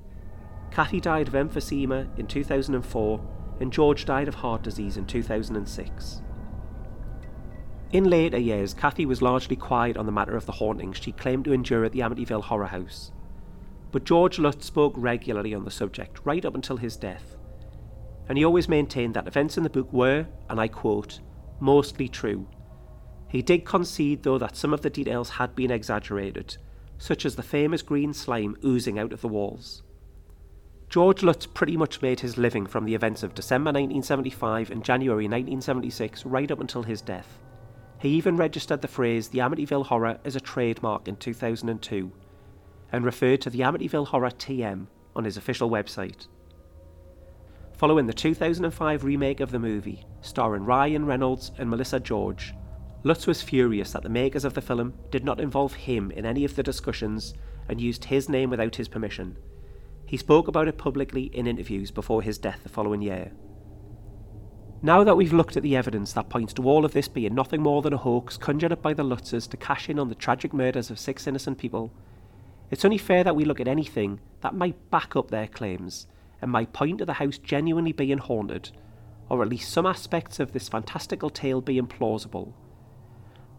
Kathy died of emphysema in 2004 and George died of heart disease in 2006. In later years, Kathy was largely quiet on the matter of the hauntings she claimed to endure at the Amityville Horror House but George Lutz spoke regularly on the subject right up until his death, and he always maintained that events in the book were, and I quote, mostly true. He did concede, though, that some of the details had been exaggerated, such as the famous green slime oozing out of the walls. George Lutz pretty much made his living from the events of December 1975 and January 1976 right up until his death. He even registered the phrase the Amityville Horror as a trademark in 2002 and referred to the Amityville Horror TM on his official website. Following the 2005 remake of the movie, starring Ryan Reynolds and Melissa George, Lutz was furious that the makers of the film did not involve him in any of the discussions and used his name without his permission. He spoke about it publicly in interviews before his death the following year. Now that we've looked at the evidence that points to all of this being nothing more than a hoax conjured up by the Lutzers to cash in on the tragic murders of six innocent people, it's only fair that we look at anything that might back up their claims and might point to the house genuinely being haunted, or at least some aspects of this fantastical tale being plausible.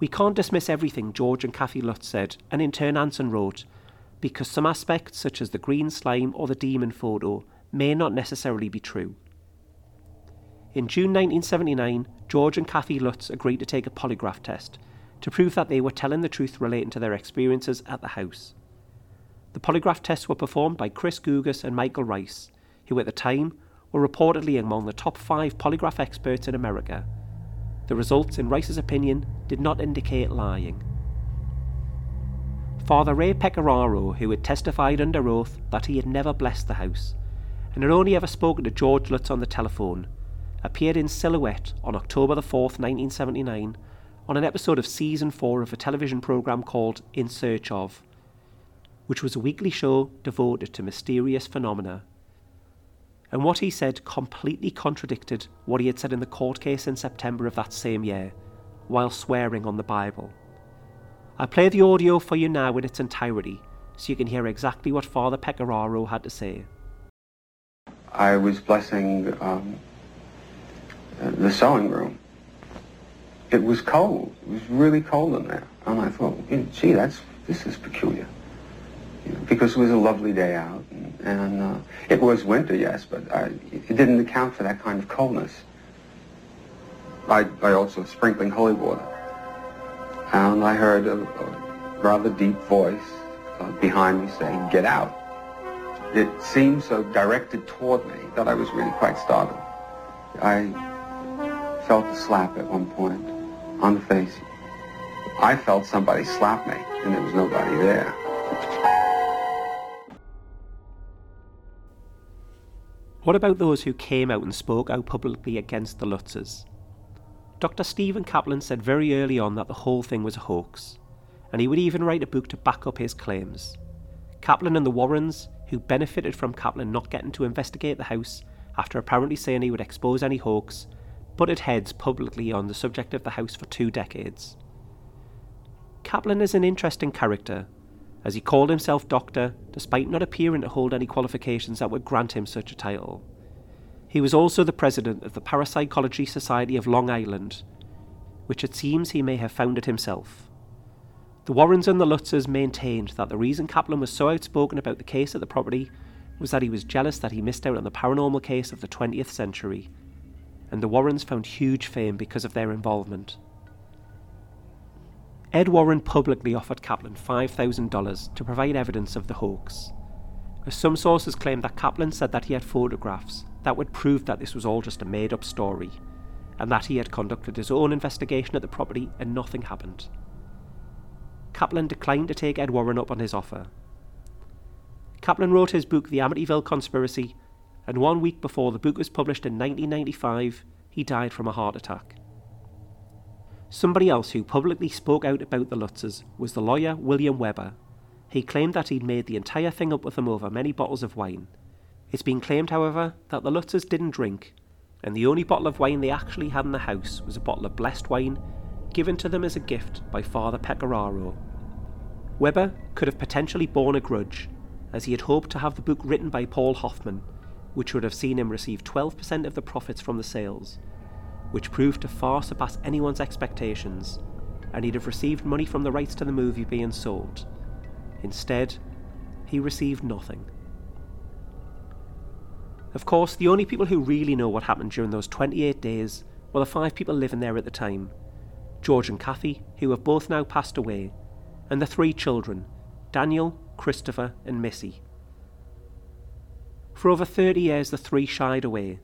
We can't dismiss everything George and Kathy Lutz said, and in turn Anson wrote, because some aspects, such as the green slime or the demon photo, may not necessarily be true. In June 1979, George and Kathy Lutz agreed to take a polygraph test to prove that they were telling the truth relating to their experiences at the house. The polygraph tests were performed by Chris Gugas and Michael Rice, who at the time were reportedly among the top five polygraph experts in America. The results, in Rice's opinion, did not indicate lying. Father Ray Pecoraro, who had testified under oath that he had never blessed the house and had only ever spoken to George Lutz on the telephone, appeared in silhouette on October the 4th, 1979, on an episode of season 4 of a television program called In Search of which was a weekly show devoted to mysterious phenomena. And what he said completely contradicted what he had said in the court case in September of that same year, while swearing on the Bible. I play the audio for you now in its entirety so you can hear exactly what Father Pecoraro had to say. I was blessing um, the sewing room. It was cold. It was really cold in there. And I thought, gee, that's this is peculiar because it was a lovely day out. And, uh, it was winter, yes, but I, it didn't account for that kind of coldness. I, I also sprinkling holy water. And I heard a, a rather deep voice uh, behind me saying, get out. It seemed so directed toward me that I was really quite startled. I felt a slap at one point on the face. I felt somebody slap me, and there was nobody there. What about those who came out and spoke out publicly against the Lutzes? Dr. Stephen Kaplan said very early on that the whole thing was a hoax, and he would even write a book to back up his claims. Kaplan and the Warrens, who benefited from Kaplan not getting to investigate the house after apparently saying he would expose any hoax, butted heads publicly on the subject of the house for two decades. Kaplan is an interesting character, as he called himself doctor despite not appearing to hold any qualifications that would grant him such a title. He was also the president of the Parapsychology Society of Long Island, which it seems he may have founded himself. The Warrens and the Lutzes maintained that the reason Kaplan was so outspoken about the case at the property was that he was jealous that he missed out on the paranormal case of the 20th century, and the Warrens found huge fame because of their involvement. Ed Warren publicly offered Kaplan $5,000 to provide evidence of the hoax. Some sources claim that Kaplan said that he had photographs that would prove that this was all just a made up story, and that he had conducted his own investigation at the property and nothing happened. Kaplan declined to take Ed Warren up on his offer. Kaplan wrote his book The Amityville Conspiracy, and one week before the book was published in 1995, he died from a heart attack. Somebody else who publicly spoke out about the Lutzes was the lawyer William Weber. He claimed that he'd made the entire thing up with them over many bottles of wine. It's been claimed, however, that the Lutzes didn't drink, and the only bottle of wine they actually had in the house was a bottle of blessed wine given to them as a gift by Father Pecoraro. Weber could have potentially borne a grudge, as he had hoped to have the book written by Paul Hoffman, which would have seen him receive 12% of the profits from the sales which proved to far surpass anyone's expectations, and he'd have received money from the rights to the movie being sold. Instead, he received nothing. Of course, the only people who really know what happened during those 28 days were the five people living there at the time George and Kathy, who have both now passed away, and the three children Daniel, Christopher, and Missy. For over 30 years, the three shied away,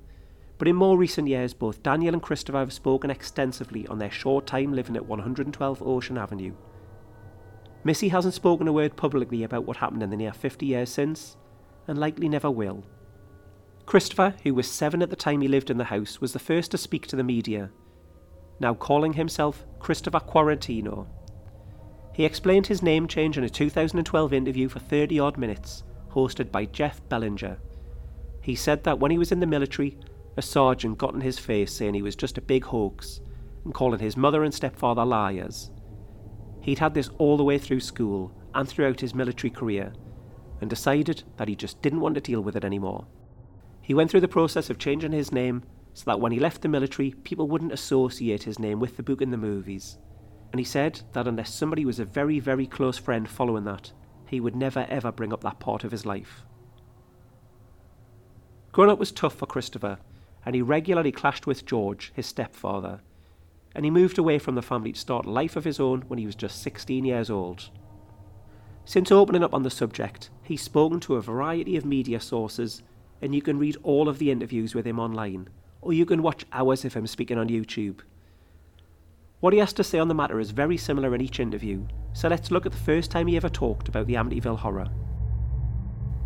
but in more recent years, both Daniel and Christopher have spoken extensively on their short time living at 112 Ocean Avenue. Missy hasn't spoken a word publicly about what happened in the near 50 years since, and likely never will. Christopher, who was seven at the time he lived in the house, was the first to speak to the media, now calling himself Christopher Quaratino. He explained his name change in a 2012 interview for 30 odd minutes, hosted by Jeff Belanger. He said that when he was in the military, a sergeant got in his face saying he was just a big hoax and calling his mother and stepfather liars. He'd had this all the way through school and throughout his military career and decided that he just didn't want to deal with it anymore. He went through the process of changing his name so that when he left the military, people wouldn't associate his name with the book in the movies. And he said that unless somebody was a very, very close friend following that, he would never ever bring up that part of his life. Growing up was tough for Christopher and he regularly clashed with George, his stepfather, and he moved away from the family to start a life of his own when he was just 16 years old. Since opening up on the subject, he's spoken to a variety of media sources, and you can read all of the interviews with him online, or you can watch hours of him speaking on YouTube. What he has to say on the matter is very similar in each interview, so let's look at the first time he ever talked about the Amityville horror.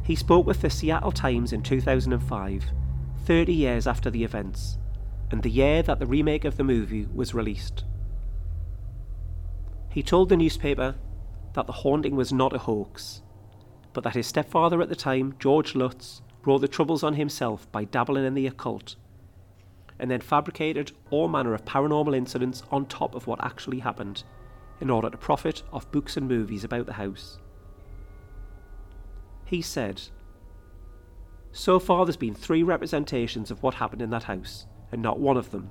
He spoke with the Seattle Times in 2005 30 years after the events, and the year that the remake of the movie was released. He told the newspaper that the haunting was not a hoax, but that his stepfather at the time, George Lutz, brought the troubles on himself by dabbling in the occult, and then fabricated all manner of paranormal incidents on top of what actually happened in order to profit off books and movies about the house. He said so far, there's been three representations of what happened in that house, and not one of them,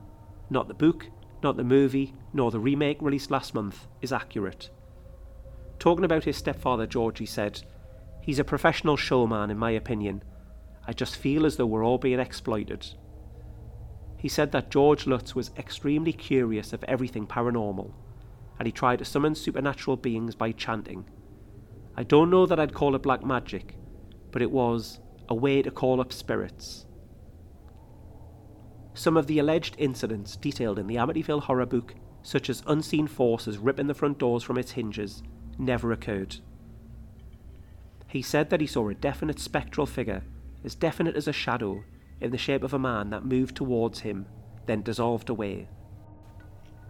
not the book, not the movie, nor the remake released last month, is accurate. Talking about his stepfather George, he said, He's a professional showman, in my opinion. I just feel as though we're all being exploited. He said that George Lutz was extremely curious of everything paranormal, and he tried to summon supernatural beings by chanting. I don't know that I'd call it black magic, but it was, a way to call up spirits. Some of the alleged incidents detailed in the Amityville horror book, such as unseen forces ripping the front doors from its hinges, never occurred. He said that he saw a definite spectral figure, as definite as a shadow, in the shape of a man that moved towards him, then dissolved away.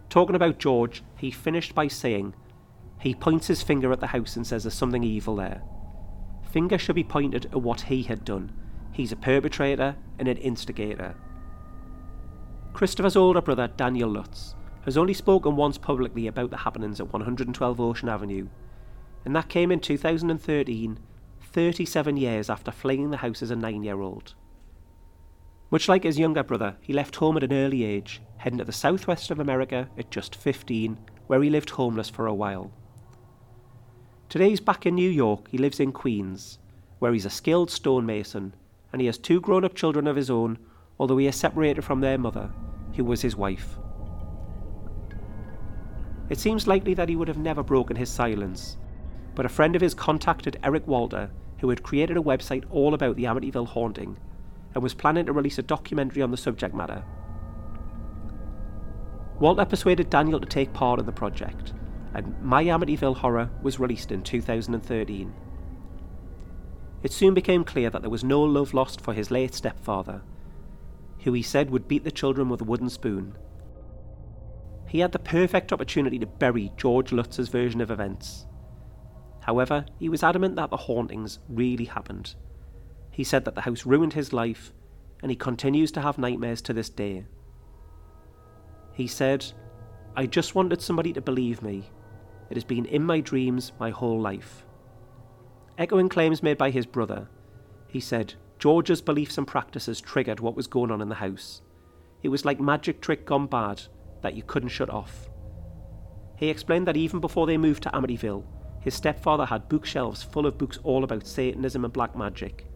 Talking about George, he finished by saying, He points his finger at the house and says there's something evil there. Finger should be pointed at what he had done. He's a perpetrator and an instigator. Christopher's older brother, Daniel Lutz, has only spoken once publicly about the happenings at 112 Ocean Avenue, and that came in 2013, 37 years after fleeing the house as a nine year old. Much like his younger brother, he left home at an early age, heading to the southwest of America at just 15, where he lived homeless for a while. Today he's back in New York, he lives in Queens, where he's a skilled stonemason, and he has two grown up children of his own, although he is separated from their mother, who was his wife. It seems likely that he would have never broken his silence, but a friend of his contacted Eric Walter, who had created a website all about the Amityville haunting and was planning to release a documentary on the subject matter. Walter persuaded Daniel to take part in the project, and My Amityville Horror was released in 2013. It soon became clear that there was no love lost for his late stepfather, who he said would beat the children with a wooden spoon. He had the perfect opportunity to bury George Lutz's version of events. However, he was adamant that the hauntings really happened. He said that the house ruined his life, and he continues to have nightmares to this day. He said, I just wanted somebody to believe me. It has been in my dreams my whole life. Echoing claims made by his brother, he said George's beliefs and practices triggered what was going on in the house. It was like magic trick gone bad that you couldn't shut off. He explained that even before they moved to Amityville, his stepfather had bookshelves full of books all about Satanism and black magic.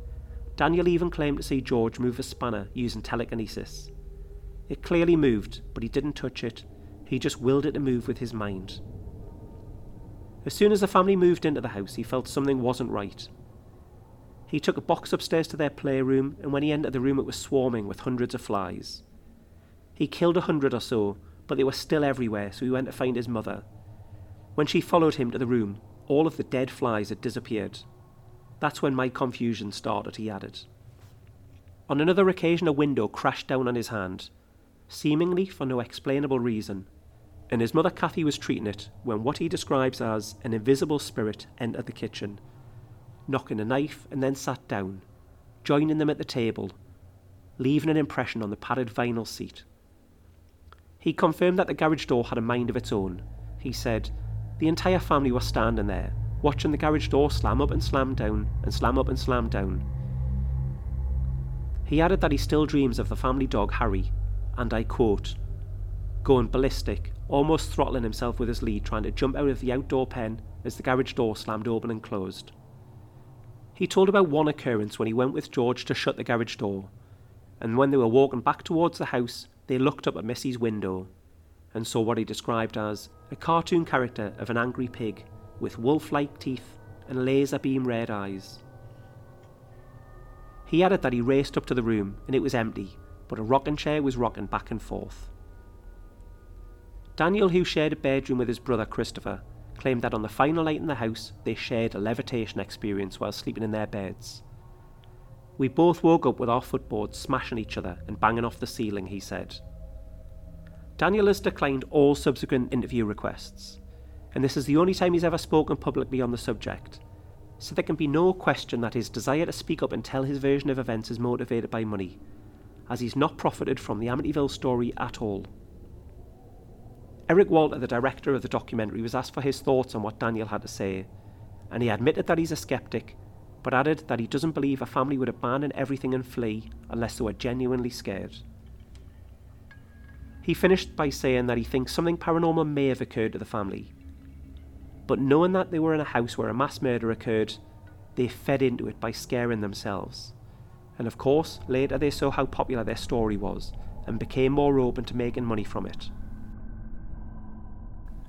Daniel even claimed to see George move a spanner using telekinesis. It clearly moved, but he didn't touch it, he just willed it to move with his mind. As soon as the family moved into the house, he felt something wasn't right. He took a box upstairs to their playroom, and when he entered the room, it was swarming with hundreds of flies. He killed a hundred or so, but they were still everywhere, so he went to find his mother. When she followed him to the room, all of the dead flies had disappeared. That's when my confusion started, he added. On another occasion, a window crashed down on his hand, seemingly for no explainable reason and his mother Kathy was treating it when what he describes as an invisible spirit entered the kitchen, knocking a knife and then sat down, joining them at the table, leaving an impression on the padded vinyl seat. He confirmed that the garage door had a mind of its own. He said, The entire family was standing there, watching the garage door slam up and slam down, and slam up and slam down. He added that he still dreams of the family dog Harry, and I quote, going ballistic, almost throttling himself with his lead, trying to jump out of the outdoor pen as the garage door slammed open and closed. He told about one occurrence when he went with George to shut the garage door, and when they were walking back towards the house, they looked up at Missy's window and saw what he described as a cartoon character of an angry pig with wolf like teeth and laser beam red eyes. He added that he raced up to the room and it was empty, but a rocking chair was rocking back and forth. Daniel, who shared a bedroom with his brother Christopher, claimed that on the final night in the house, they shared a levitation experience while sleeping in their beds. We both woke up with our footboards smashing each other and banging off the ceiling, he said. Daniel has declined all subsequent interview requests, and this is the only time he's ever spoken publicly on the subject, so there can be no question that his desire to speak up and tell his version of events is motivated by money, as he's not profited from the Amityville story at all. Eric Walter, the director of the documentary, was asked for his thoughts on what Daniel had to say, and he admitted that he's a skeptic, but added that he doesn't believe a family would abandon everything and flee unless they were genuinely scared. He finished by saying that he thinks something paranormal may have occurred to the family, but knowing that they were in a house where a mass murder occurred, they fed into it by scaring themselves. And of course, later they saw how popular their story was and became more open to making money from it.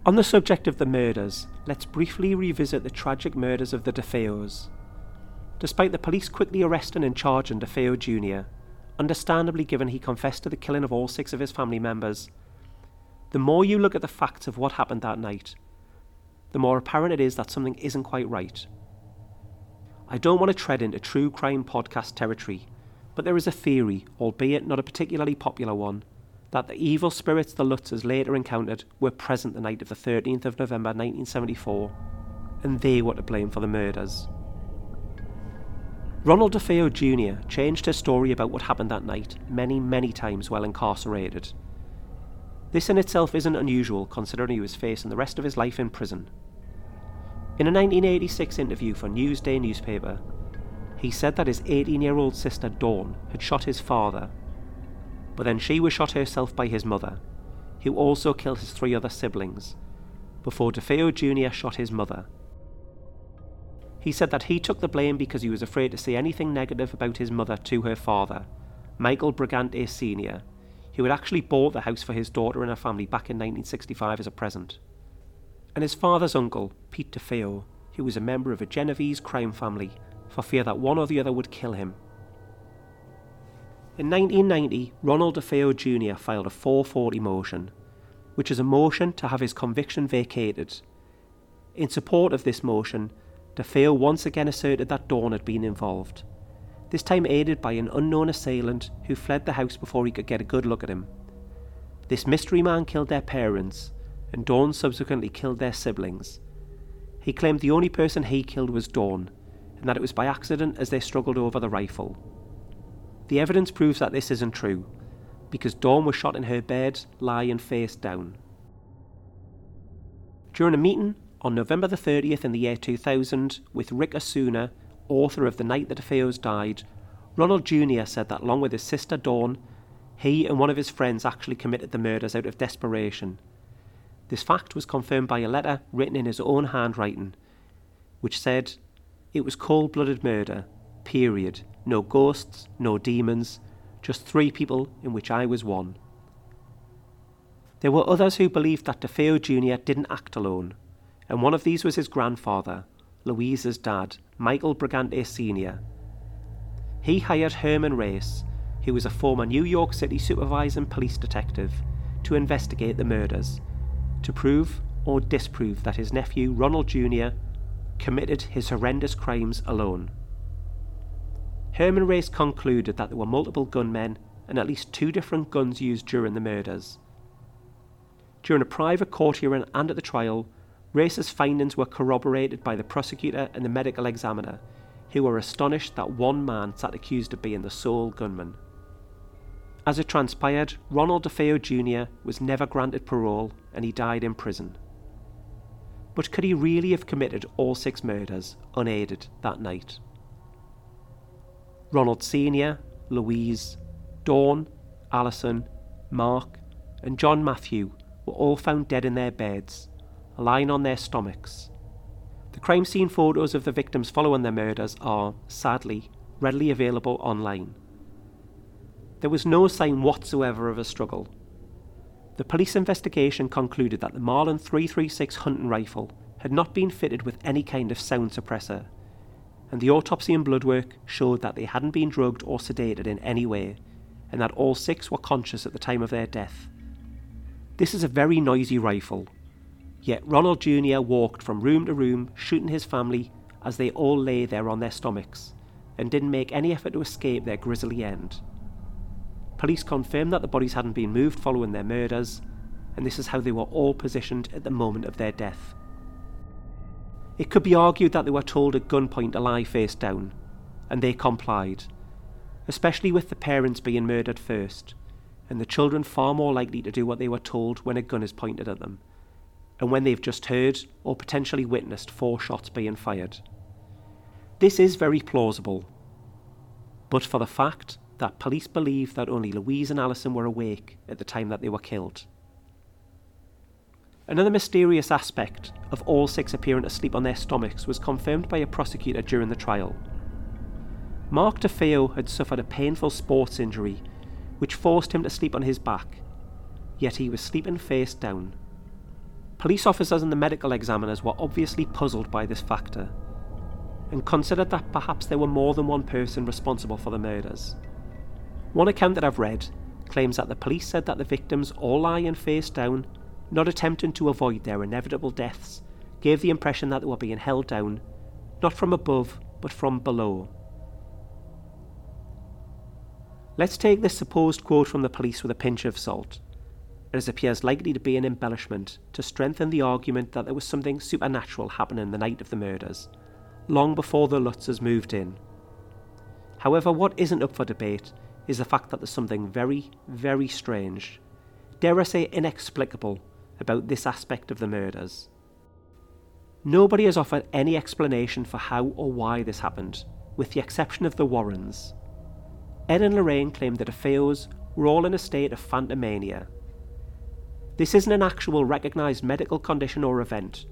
On the subject of the murders, let's briefly revisit the tragic murders of the DeFeos. Despite the police quickly arresting and charging DeFeo Jr., understandably given he confessed to the killing of all six of his family members, the more you look at the facts of what happened that night, the more apparent it is that something isn't quite right. I don't want to tread into true crime podcast territory, but there is a theory, albeit not a particularly popular one, that the evil spirits the Lutzes later encountered were present the night of the 13th of November 1974, and they were to blame for the murders. Ronald DeFeo Jr. changed his story about what happened that night many, many times while incarcerated, This in itself isn't unusual considering he was facing the rest of his life in prison. In a 1986 interview for Newsday newspaper, he said that his 18 year old sister Dawn had shot his father, but then she was shot herself by his mother, who also killed his three other siblings, before DeFeo Jr. shot his mother. He said that he took the blame because he was afraid to say anything negative about his mother to her father, Michael Brigante Sr., who had actually bought the house for his daughter and her family back in 1965 as a present. And his father's uncle, Pete DeFeo, who was a member of a Genovese crime family, for fear that one or the other would kill him. In 1990, Ronald DeFeo Jr. filed a 440 motion, which is a motion to have his conviction vacated. In support of this motion, DeFeo once again asserted that Dawn had been involved this time aided by an unknown assailant who fled the house before he could get a good look at him. This mystery man killed their parents, and Dawn subsequently killed their siblings. He claimed the only person he killed was Dawn, and that it was by accident as they struggled over the rifle. The evidence proves that this isn't true, because Dawn was shot in her bed, lying face down. During a meeting on November the 30th in the year 2000 with Rick Osuna, author of The Night That DeFeos Died, Ronald Jr. said that along with his sister Dawn, he and one of his friends actually committed the murders out of desperation. This fact was confirmed by a letter written in his own handwriting, which said, It was cold blooded murder, period. No ghosts, no demons, just three people in which I was one. There were others who believed that DeFeo Jr. didn't act alone, and one of these was his grandfather, Louisa's dad, Michael Brigante Sr. He hired Herman Race, who was a former New York City supervising police detective, to investigate the murders, to prove or disprove that his nephew Ronald Jr. committed his horrendous crimes alone. Herman Race concluded that there were multiple gunmen and at least two different guns used during the murders. During a private court hearing and at the trial, Race's findings were corroborated by the prosecutor and the medical examiner, who were astonished that one man sat accused of being the sole gunman. As it transpired, Ronald DeFeo Jr. was never granted parole and he died in prison. But could he really have committed all six murders unaided that night? Ronald Sr., Louise, Dawn, Alison, Mark, and John Matthew were all found dead in their beds lying on their stomachs. The crime scene photos of the victims following their murders are, sadly, readily available online. There was no sign whatsoever of a struggle. The police investigation concluded that the Marlin 336 hunting rifle had not been fitted with any kind of sound suppressor, and the autopsy and blood work showed that they hadn't been drugged or sedated in any way, and that all six were conscious at the time of their death. This is a very noisy rifle, Yet Ronald Jr. walked from room to room, shooting his family as they all lay there on their stomachs, and didn't make any effort to escape their grisly end. Police confirmed that the bodies hadn't been moved following their murders, and this is how they were all positioned at the moment of their death. It could be argued that they were told at gunpoint to lie face down, and they complied, especially with the parents being murdered first, and the children far more likely to do what they were told when a gun is pointed at them and when they've just heard or potentially witnessed four shots being fired. This is very plausible, but for the fact that police believe that only Louise and Alison were awake at the time that they were killed. Another mysterious aspect of all six appearing asleep on their stomachs was confirmed by a prosecutor during the trial. Mark DeFeo had suffered a painful sports injury which forced him to sleep on his back, yet he was sleeping face down. Police officers and the medical examiners were obviously puzzled by this factor and considered that perhaps there were more than one person responsible for the murders. One account that I've read claims that the police said that the victims all lying face down, not attempting to avoid their inevitable deaths, gave the impression that they were being held down, not from above, but from below. Let's take this supposed quote from the police with a pinch of salt as appears likely to be an embellishment to strengthen the argument that there was something supernatural happening the night of the murders, long before the Lutzes moved in. However, what isn't up for debate is the fact that there's something very, very strange, dare I say inexplicable, about this aspect of the murders. Nobody has offered any explanation for how or why this happened, with the exception of the Warrens. Ed and Lorraine claimed that DeFeos were all in a state of phantomania. This isn't an actual recognised medical condition or event.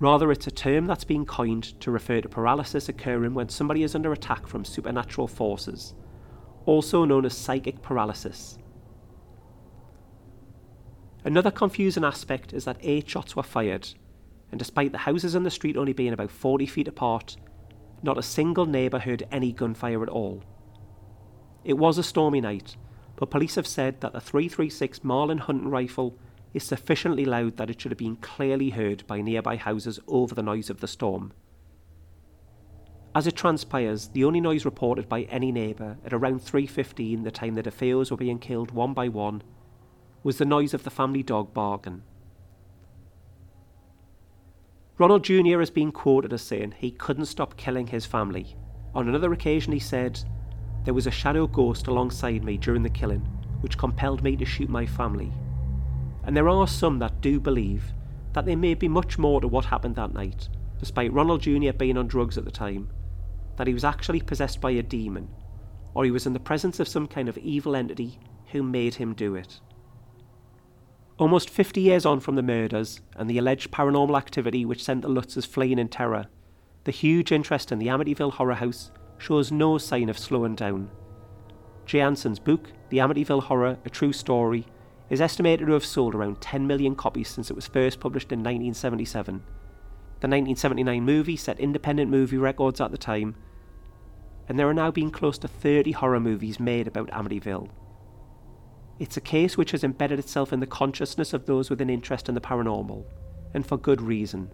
Rather, it's a term that's been coined to refer to paralysis occurring when somebody is under attack from supernatural forces, also known as psychic paralysis. Another confusing aspect is that eight shots were fired, and despite the houses in the street only being about 40 feet apart, not a single neighbour heard any gunfire at all. It was a stormy night, but police have said that the 336 Marlin hunting rifle is sufficiently loud that it should have been clearly heard by nearby houses over the noise of the storm. As it transpires, the only noise reported by any neighbour at around 3.15 the time the DeFeos were being killed one by one was the noise of the family dog barking. Ronald Jr. has been quoted as saying he couldn't stop killing his family. On another occasion, he said, There was a shadow ghost alongside me during the killing, which compelled me to shoot my family. And there are some that do believe that there may be much more to what happened that night, despite Ronald Jr. being on drugs at the time, that he was actually possessed by a demon, or he was in the presence of some kind of evil entity who made him do it. Almost 50 years on from the murders and the alleged paranormal activity which sent the Lutzes fleeing in terror, the huge interest in the Amityville Horror House shows no sign of slowing down. Jay book, The Amityville Horror A True Story, is estimated to have sold around 10 million copies since it was first published in 1977. The 1979 movie set independent movie records at the time, and there are now being close to 30 horror movies made about Amityville. It's a case which has embedded itself in the consciousness of those with an interest in the paranormal, and for good reason.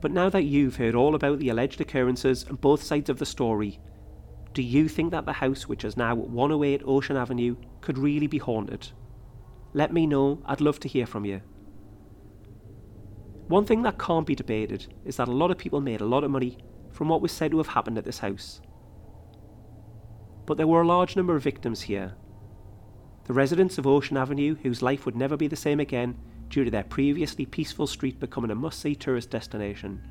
But now that you've heard all about the alleged occurrences and both sides of the story, do you think that the house, which is now 108 Ocean Avenue, could really be haunted? Let me know, I'd love to hear from you. One thing that can't be debated is that a lot of people made a lot of money from what was said to have happened at this house. But there were a large number of victims here, the residents of Ocean Avenue, whose life would never be the same again due to their previously peaceful street becoming a must see tourist destination.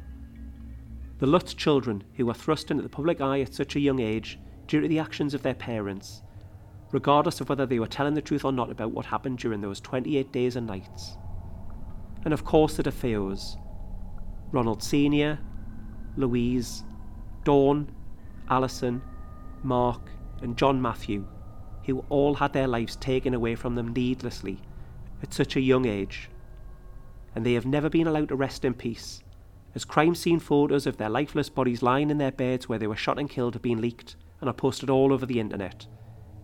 The Lutz children, who were thrust into the public eye at such a young age due to the actions of their parents, regardless of whether they were telling the truth or not about what happened during those 28 days and nights. And of course, the DeFeos Ronald Sr., Louise, Dawn, Alison, Mark, and John Matthew who all had their lives taken away from them needlessly at such a young age, and they have never been allowed to rest in peace, as crime scene photos of their lifeless bodies lying in their beds where they were shot and killed have been leaked and are posted all over the internet,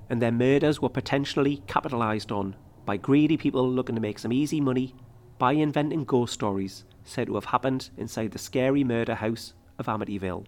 and their murders were potentially capitalised on by greedy people looking to make some easy money by inventing ghost stories said to have happened inside the scary murder house of Amityville.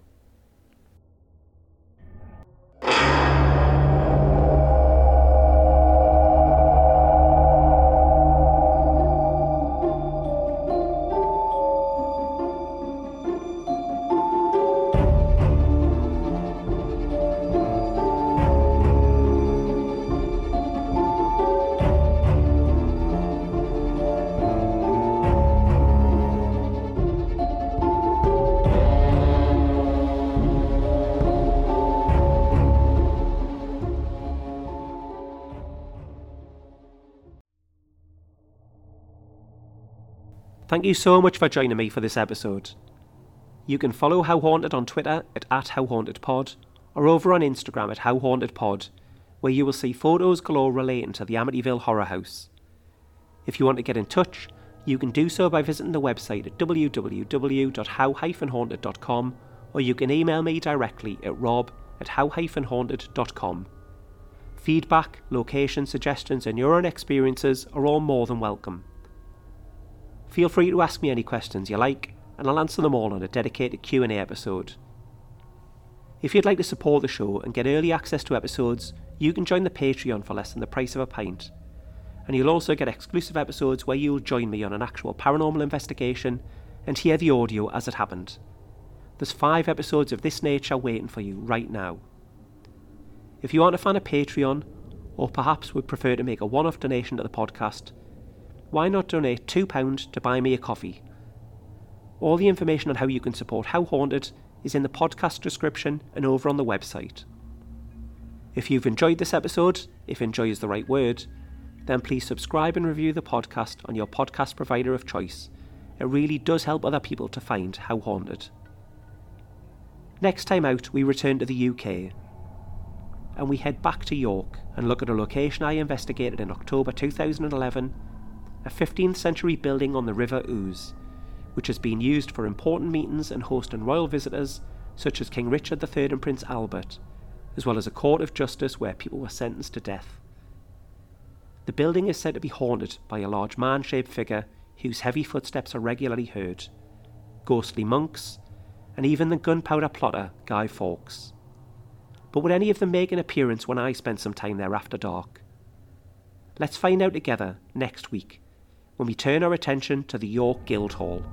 Thank you so much for joining me for this episode. You can follow How Haunted on Twitter at, at HowHauntedPod or over on Instagram at HowHauntedPod, where you will see photos galore relating to the Amityville Horror House. If you want to get in touch, you can do so by visiting the website at www.how-haunted.com or you can email me directly at rob at how-haunted.com. Feedback, location suggestions and your own experiences are all more than welcome. Feel free to ask me any questions you like, and I'll answer them all on a dedicated Q&A episode. If you'd like to support the show and get early access to episodes, you can join the Patreon for less than the price of a pint. And you'll also get exclusive episodes where you'll join me on an actual paranormal investigation and hear the audio as it happened. There's five episodes of this nature waiting for you right now. If you aren't a fan of Patreon, or perhaps would prefer to make a one off donation to the podcast, why not donate £2 to buy me a coffee? All the information on how you can support How Haunted is in the podcast description and over on the website. If you've enjoyed this episode, if enjoy is the right word, then please subscribe and review the podcast on your podcast provider of choice. It really does help other people to find How Haunted. Next time out, we return to the UK and we head back to York and look at a location I investigated in October 2011 a 15th century building on the River Ouse, which has been used for important meetings and hosting royal visitors such as King Richard III and Prince Albert, as well as a court of justice where people were sentenced to death. The building is said to be haunted by a large man shaped figure whose heavy footsteps are regularly heard, ghostly monks, and even the gunpowder plotter Guy Fawkes. But would any of them make an appearance when I spend some time there after dark? Let's find out together next week when we turn our attention to the York Guildhall.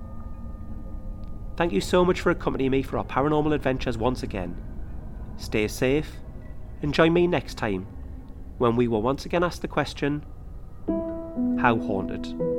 Thank you so much for accompanying me for our paranormal adventures once again. Stay safe and join me next time when we will once again ask the question How haunted?